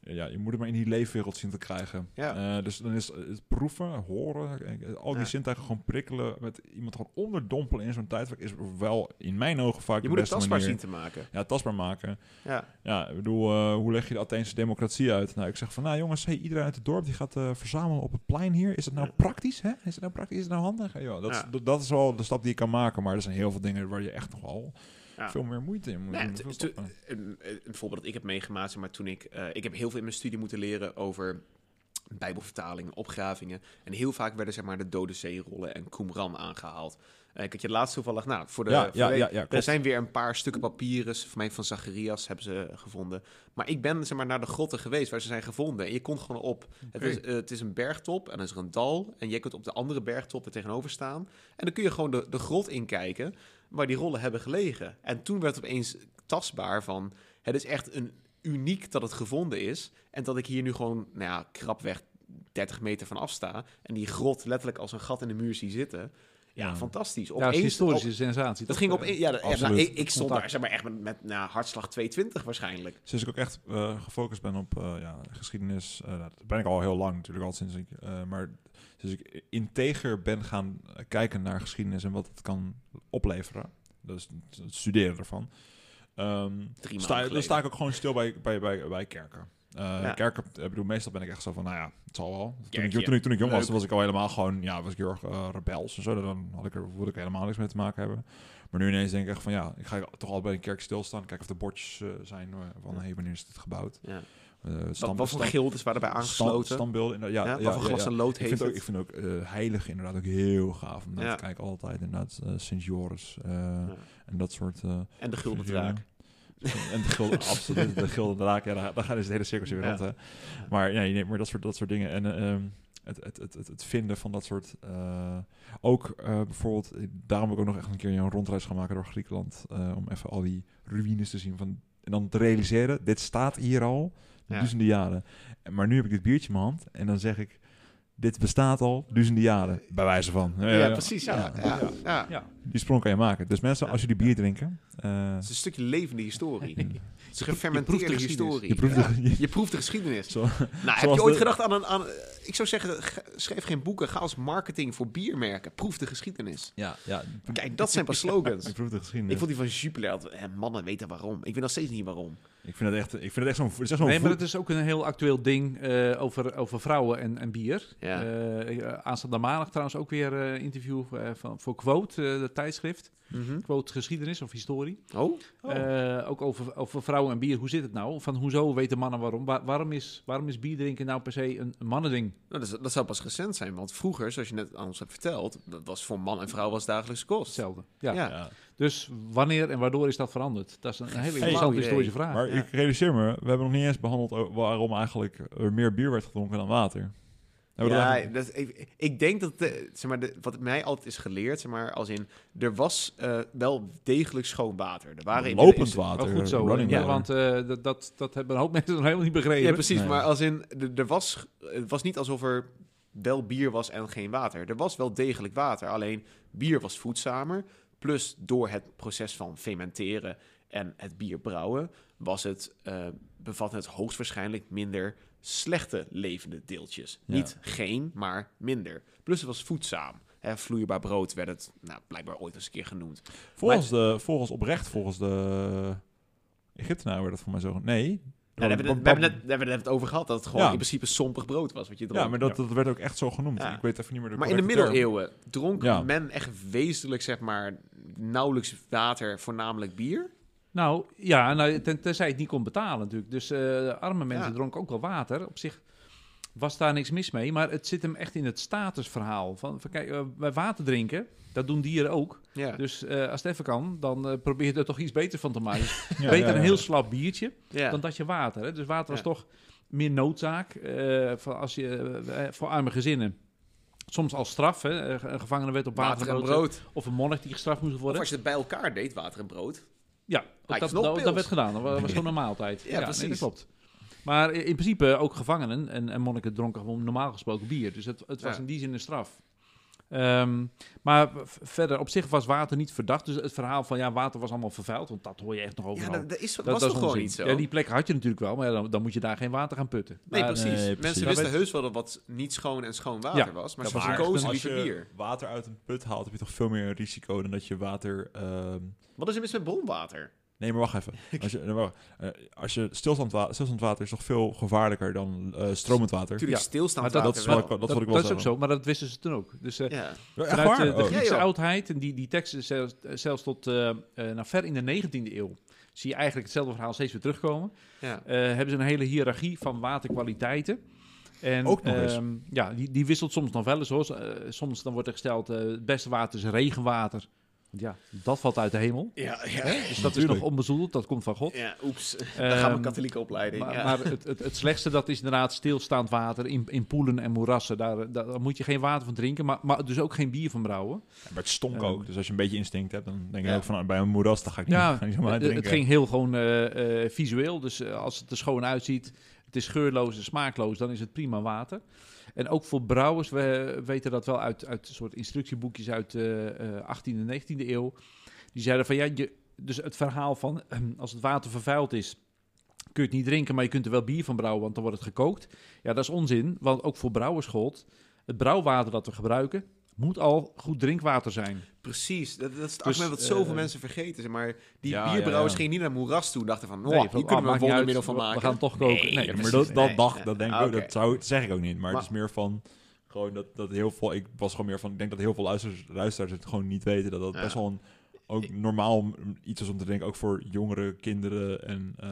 ja, je moet het maar in die leefwereld zien te krijgen. Ja. Eh, dus dan is het proeven, horen, eh, al die Ja. zintuigen gewoon prikkelen, met iemand gewoon onderdompelen in zo'n tijdvak is wel in mijn ogen vaak je de moet het beste tastbaar manier. zien te maken. Ja, tastbaar maken. Ja. Ja, ik bedoel, eh, hoe leg je de Atheense democratie uit? Nou, ik zeg van, nou jongens, hey, iedereen uit het dorp die gaat verzamelen op het plein hier. Is het nou Ja. praktisch, hè? Is het nou praktisch? Is het nou handig? Ja, dat. Is, dat, dat is wel de stap die je kan maken, maar er zijn heel veel dingen waar je echt nog wel Ja. veel meer moeite in doen. een, een voorbeeld dat ik heb meegemaakt, maar toen ik... eh, ik heb heel veel in mijn studie moeten leren over bijbelvertalingen, opgravingen. En heel vaak werden zeg maar de Dode Zeerollen en Qumran aangehaald. Eh, ik had je laatst toevallig, nou, voor de... Ja, voor ja, de- ja, ja, er zijn weer een paar stukken papieren, voor mij van Zacharias hebben ze gevonden. Maar ik ben zeg maar naar de grotten geweest waar ze zijn gevonden. En je komt gewoon op, het, is, eh, het is een bergtop en dan is er een dal. En jij kunt op de andere bergtop er tegenover staan. En dan kun je gewoon de, de grot inkijken waar die rollen hebben gelegen. En toen werd opeens tastbaar van, het is echt een uniek dat het gevonden is. En dat ik hier nu gewoon, nou ja, krapweg 30 meter van afsta. En die grot letterlijk als een gat in de muur zie zitten. Ja, fantastisch. Ja, is Opeens- historische op- sensatie. dat ging op... Ja, dat- nou, ik, ik stond daar zeg maar echt met, met nou, hartslag 220 waarschijnlijk. Sinds ik ook echt eh, gefocust ben op eh, ja, geschiedenis, eh, dat ben ik al heel lang natuurlijk, al sinds ik, maar sinds ik integer ben gaan kijken naar geschiedenis en wat het kan opleveren, dus het studeren ervan, ehm, sta, dan sta ik ook gewoon stil bij, bij, bij, bij kerken. Eh, Ja. Kerken, ik bedoel, meestal ben ik echt zo van, nou ja, het zal wel. Toen ik, toen, ik, toen ik jong was, Leuk. toen was ik al helemaal gewoon, ja, was ik heel erg eh, rebels en zo. Dan had ik er, wilde ik helemaal niks mee te maken hebben. Maar nu ineens denk ik echt van, ja, ik ga toch altijd bij een kerk stilstaan. Kijken of de bordjes eh, zijn van, hé, wanneer is dit gebouwd? Ja. Wat, stam- wat voor gildes waren erbij stam- aangesloten? Standbeelden. ja, Ja, ja, wat voor glas en lood Ik heeft vind, ook, het? ik vind ook eh, heilig inderdaad ook heel gaaf om naar Ja. te kijken altijd. Inderdaad, eh, Sint Joris eh, Ja. en dat soort... eh, En de gulden draak. En de gulden, absoluut. De gulden draak, ja, daar, daar gaan dus de hele circus weer rond. Hè. Maar ja, nee, maar dat soort, dat soort dingen. En eh, ehm, het, het, het, het, het vinden van dat soort... eh, ook eh, bijvoorbeeld, daarom wil ik ook nog echt een keer een rondreis gaan maken door Griekenland. om even al die ruïnes te zien. Van, en dan te realiseren, dit staat hier al Ja. duizenden jaren. En- Maar nu heb ik dit biertje in mijn hand en dan zeg ik... Dit bestaat al duizenden jaren, bij wijze van. Ja, precies. Ja, ja, ja. Ja. Die sprong kan je maken. Dus mensen, als jullie bier drinken... eh, Het is een stukje levende historie. Is gefermenteerde geschiedenis. historie. je proeft Ja. de- Je proeft de geschiedenis. Zo- Nou, heb je ooit de- gedacht aan een... Aan, ik zou zeggen, ge- schrijf geen boeken. Ga als marketing voor biermerken. Proef de geschiedenis. Ja, ja. Kijk, dat zijn pas slogans. Ik proef de geschiedenis. Ik vond die van Jupiler, mannen weten waarom. Ik weet nog steeds niet waarom. Ik vind het echt, ik vind het echt zo'n... Het is echt zo'n Nee, maar het is ook een heel actueel ding eh, over, over vrouwen en, en bier. Ja. Eh, aanstaande maandag trouwens ook weer een interview eh, van, voor Quote, eh, de tijdschrift. Quote geschiedenis of historie. Oh? Eh, ook over, over vrouwen en bier. Hoe zit het nou? Van hoezo weten mannen waarom? Wa- waarom, is, waarom is bier drinken nou per se een, een mannending? Nou, dat, is- dat zou pas recent zijn. Want vroeger, zoals je net aan ons hebt verteld... dat was voor man en vrouw was dagelijkse kost. Hetzelfde. Ja. Ja. Ja. Dus wanneer en waardoor is dat veranderd? Dat is een hele interessante historische vraag. Maar Ja. ik realiseer me, we hebben nog niet eens behandeld o- waarom eigenlijk er meer bier werd gedronken dan water. Dat Ja, dat, ik, ik denk dat, de, zeg maar, de, wat mij altijd is geleerd, zeg maar, als in, er was eh, wel degelijk schoon water. Er waren in- lopend is- water. Wel goed zo. running Ja, water. want eh, dat, dat, dat hebben een hoop mensen nog helemaal niet begrepen. Ja, precies. Nee. Maar als in, er, er was, het was niet alsof er wel bier was en geen water. Er was wel degelijk water. Alleen bier was voedzamer. Plus door het proces van fermenteren en het bier brouwen, was het, eh bevatte het hoogstwaarschijnlijk minder slechte levende deeltjes. Ja. Niet geen, maar minder. Plus het was voedzaam. Hè, vloeibaar brood werd het nou, blijkbaar ooit eens een keer genoemd. volgens, de, volgens oprecht, volgens de Egyptenaren werd het voor mij zo. Nee. Ja, daar hebben we, hebben het, we hebben het net over gehad dat het gewoon Ja. in principe sompig brood was wat je dronk. Ja, maar dat, dat werd ook echt zo genoemd. Ja. Ik weet even niet meer de Maar in de term. middeleeuwen dronk Ja. men echt wezenlijk, zeg maar, nauwelijks water, voornamelijk bier. Nou, ja, nou, ten, tenzij het niet kon betalen natuurlijk. Dus eh, arme mensen Ja. dronken ook wel water. Op zich was daar niks mis mee. Maar het zit hem echt in het statusverhaal. Van, van kijk, eh, water drinken, dat doen dieren ook. Ja, Dus eh, als het even kan, dan probeer je er toch iets beter van te maken. Ja, Beter ja, een heel slap biertje dan dat je water. Hè? Dus water was toch meer noodzaak voor, als je, voor arme gezinnen. Soms als straf, hè? een gevangene werd op water, water en brood. Of een monnik die gestraft moest Of worden. als je het bij elkaar deed, water en brood. Ja, dat, werd gedaan. Dat wa- was gewoon een maaltijd. Ja, precies. dat klopt. Maar in principe ook gevangenen en, en monniken dronken gewoon normaal gesproken bier. Dus het, het was Ja. in die zin een straf. Ehm, maar verder, op zich was water niet verdacht. Dus het verhaal van ja, water was allemaal vervuild, want dat hoor je echt nog Ja, overal. dat, dat is, Dat- was dat toch gewoon niet zo? Ja, die plek had je natuurlijk wel, maar ja, dan, dan moet je daar geen water gaan putten. Nee, Maar, precies. nee, precies. Mensen wisten heus wel dat wat niet schoon en schoon water Ja, was. Maar dat ze kozen liever je bier. water uit een put haalt, heb je toch veel meer risico dan dat je water... ehm, Wat is er mis met bronwater? Nee, maar wacht even. Als je. Eh, als je stilstand, wa stilstand water is toch veel gevaarlijker dan eh, stromend water? Natuurlijk Ja, dat- water dat is wel. dat dat, wil ik wel dat is ook zeggen. zo, maar dat wisten ze toen ook. Dus eh, Ja. Vanuit de Oh. Griekse oudheid, en die, die teksten zelfs, zelfs tot eh, eh, nou, ver in de 19e eeuw, zie je eigenlijk hetzelfde verhaal steeds weer terugkomen. Ja. eh, hebben ze een hele hiërarchie van waterkwaliteiten. En, Ook nog eens. ehm, ja, die, die wisselt soms nog wel eens hoor. Soms dan wordt er gesteld, eh, het beste water is regenwater. Want ja, dat valt uit de hemel. Ja, ja. Dus dat is nog onbezoedeld, dat komt van God. ja, oeps. Ehm, Dan gaan we katholieke opleiding. Maar, ja. maar het, het, het slechtste, dat is inderdaad stilstaand water in, in poelen en moerassen. Daar, daar, daar moet je geen water van drinken, maar, maar dus ook geen bier van brouwen. Ja, maar het stonk Ehm, ook. Dus als je een beetje instinct hebt, dan denk je Ja. ook van... bij een moeras, dan ga ik niet, Ja, ga ik niet zomaar het, drinken. het ging heel gewoon eh, eh, visueel. Dus eh, als het er schoon uitziet, het is geurloos en smaakloos, dan is het prima water. En ook voor brouwers, we weten dat wel uit, uit soort instructieboekjes uit de eh 18e en 19e eeuw. Die zeiden van ja, je, dus het verhaal van als het water vervuild is, kun je het niet drinken, maar je kunt er wel bier van brouwen, want dan wordt het gekookt. Ja, dat is onzin, want ook voor brouwers gold, het brouwwater dat we gebruiken, moet al goed drinkwater zijn. Precies, dat, dat is het Dus, argument wat zoveel eh, mensen vergeten. Maar die Ja, bierbrouwers ja, ja. gingen niet naar moeras toe en dachten van, oh, Nee, hier van, kunnen ah, we een wondermiddel van maken. We gaan toch koken. Nee, Nee, Ja, precies. maar dat, dat, Nee, dacht, dat denk ik Ah. Dat, zou, dat zeg ik ook niet. Maar, Maar- het is meer van... Gewoon dat, dat heel veel... Ik was gewoon meer van... Ik denk dat heel veel luisteraars, luisteraars het gewoon niet weten. Dat dat best wel een, ook normaal iets is om te drinken. Ook voor jongere kinderen en... eh,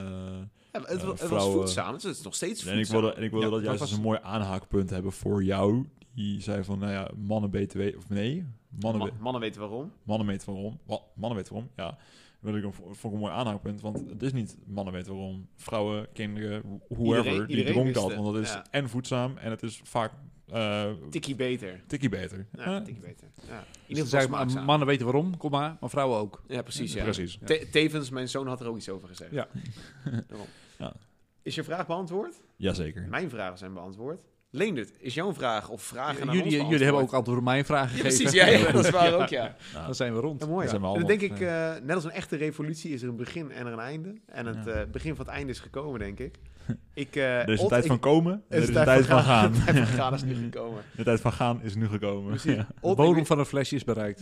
Ja, het, eh, het was voedzaam, het is nog steeds en ik wilde, en ik wilde Ja, dat juist als een mooi aanhaakpunt hebben voor jou. Die zei van, nou ja, mannen BTW... Of nee, mannen, Ma- mannen weten waarom. mannen weten waarom. Wa- Mannen weten waarom, ja. Wil ik een, vond een mooi aanhaakpunt, want het is niet mannen weten waarom. Vrouwen, kinderen, wh- whoever, Iedereen- die iedereen dronk dat. het, Want dat is ja. en voedzaam en het is vaak eh Tikkie beter. tikkie beter. Ja, tikkie beter. Ja. In ieder geval mannen weten waarom, kom maar, maar vrouwen ook. Ja, precies. Ja. Precies. Te- tevens, mijn zoon had er ook iets over gezegd. Ja. Daarom. Ja. Is je vraag beantwoord? Jazeker. Mijn vragen zijn beantwoord. Leendert, is jouw vraag of vragen naar jullie, ons jullie hebben ook antwoord op mijn vraag Ja, gegeven. precies, ja, ja, dat is waar ook, ja. Nou, Dan zijn we rond. Ja, mooi, Dan ja. zijn we En dan denk ik, eh, net als een echte revolutie is er een begin en er een einde. En het Ja. eh, begin van het einde is gekomen, denk ik. ik eh, er is een Ot, tijd ik- van komen en er is een tijd tijd van gaan. De tijd van gaan is nu gekomen. De tijd van gaan is nu gekomen. De bodem van een flesje is bereikt.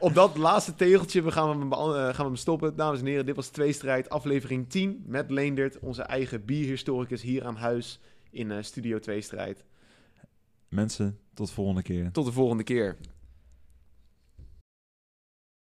Op dat laatste tegeltje we gaan we, hem beant- eh, gaan we hem stoppen. Dames en heren, dit was Tweestrijd, aflevering 10 met Leendert, onze eigen bierhistoricus hier aan huis in eh, Studio Tweestrijd. Mensen, tot volgende keer. Tot de volgende keer.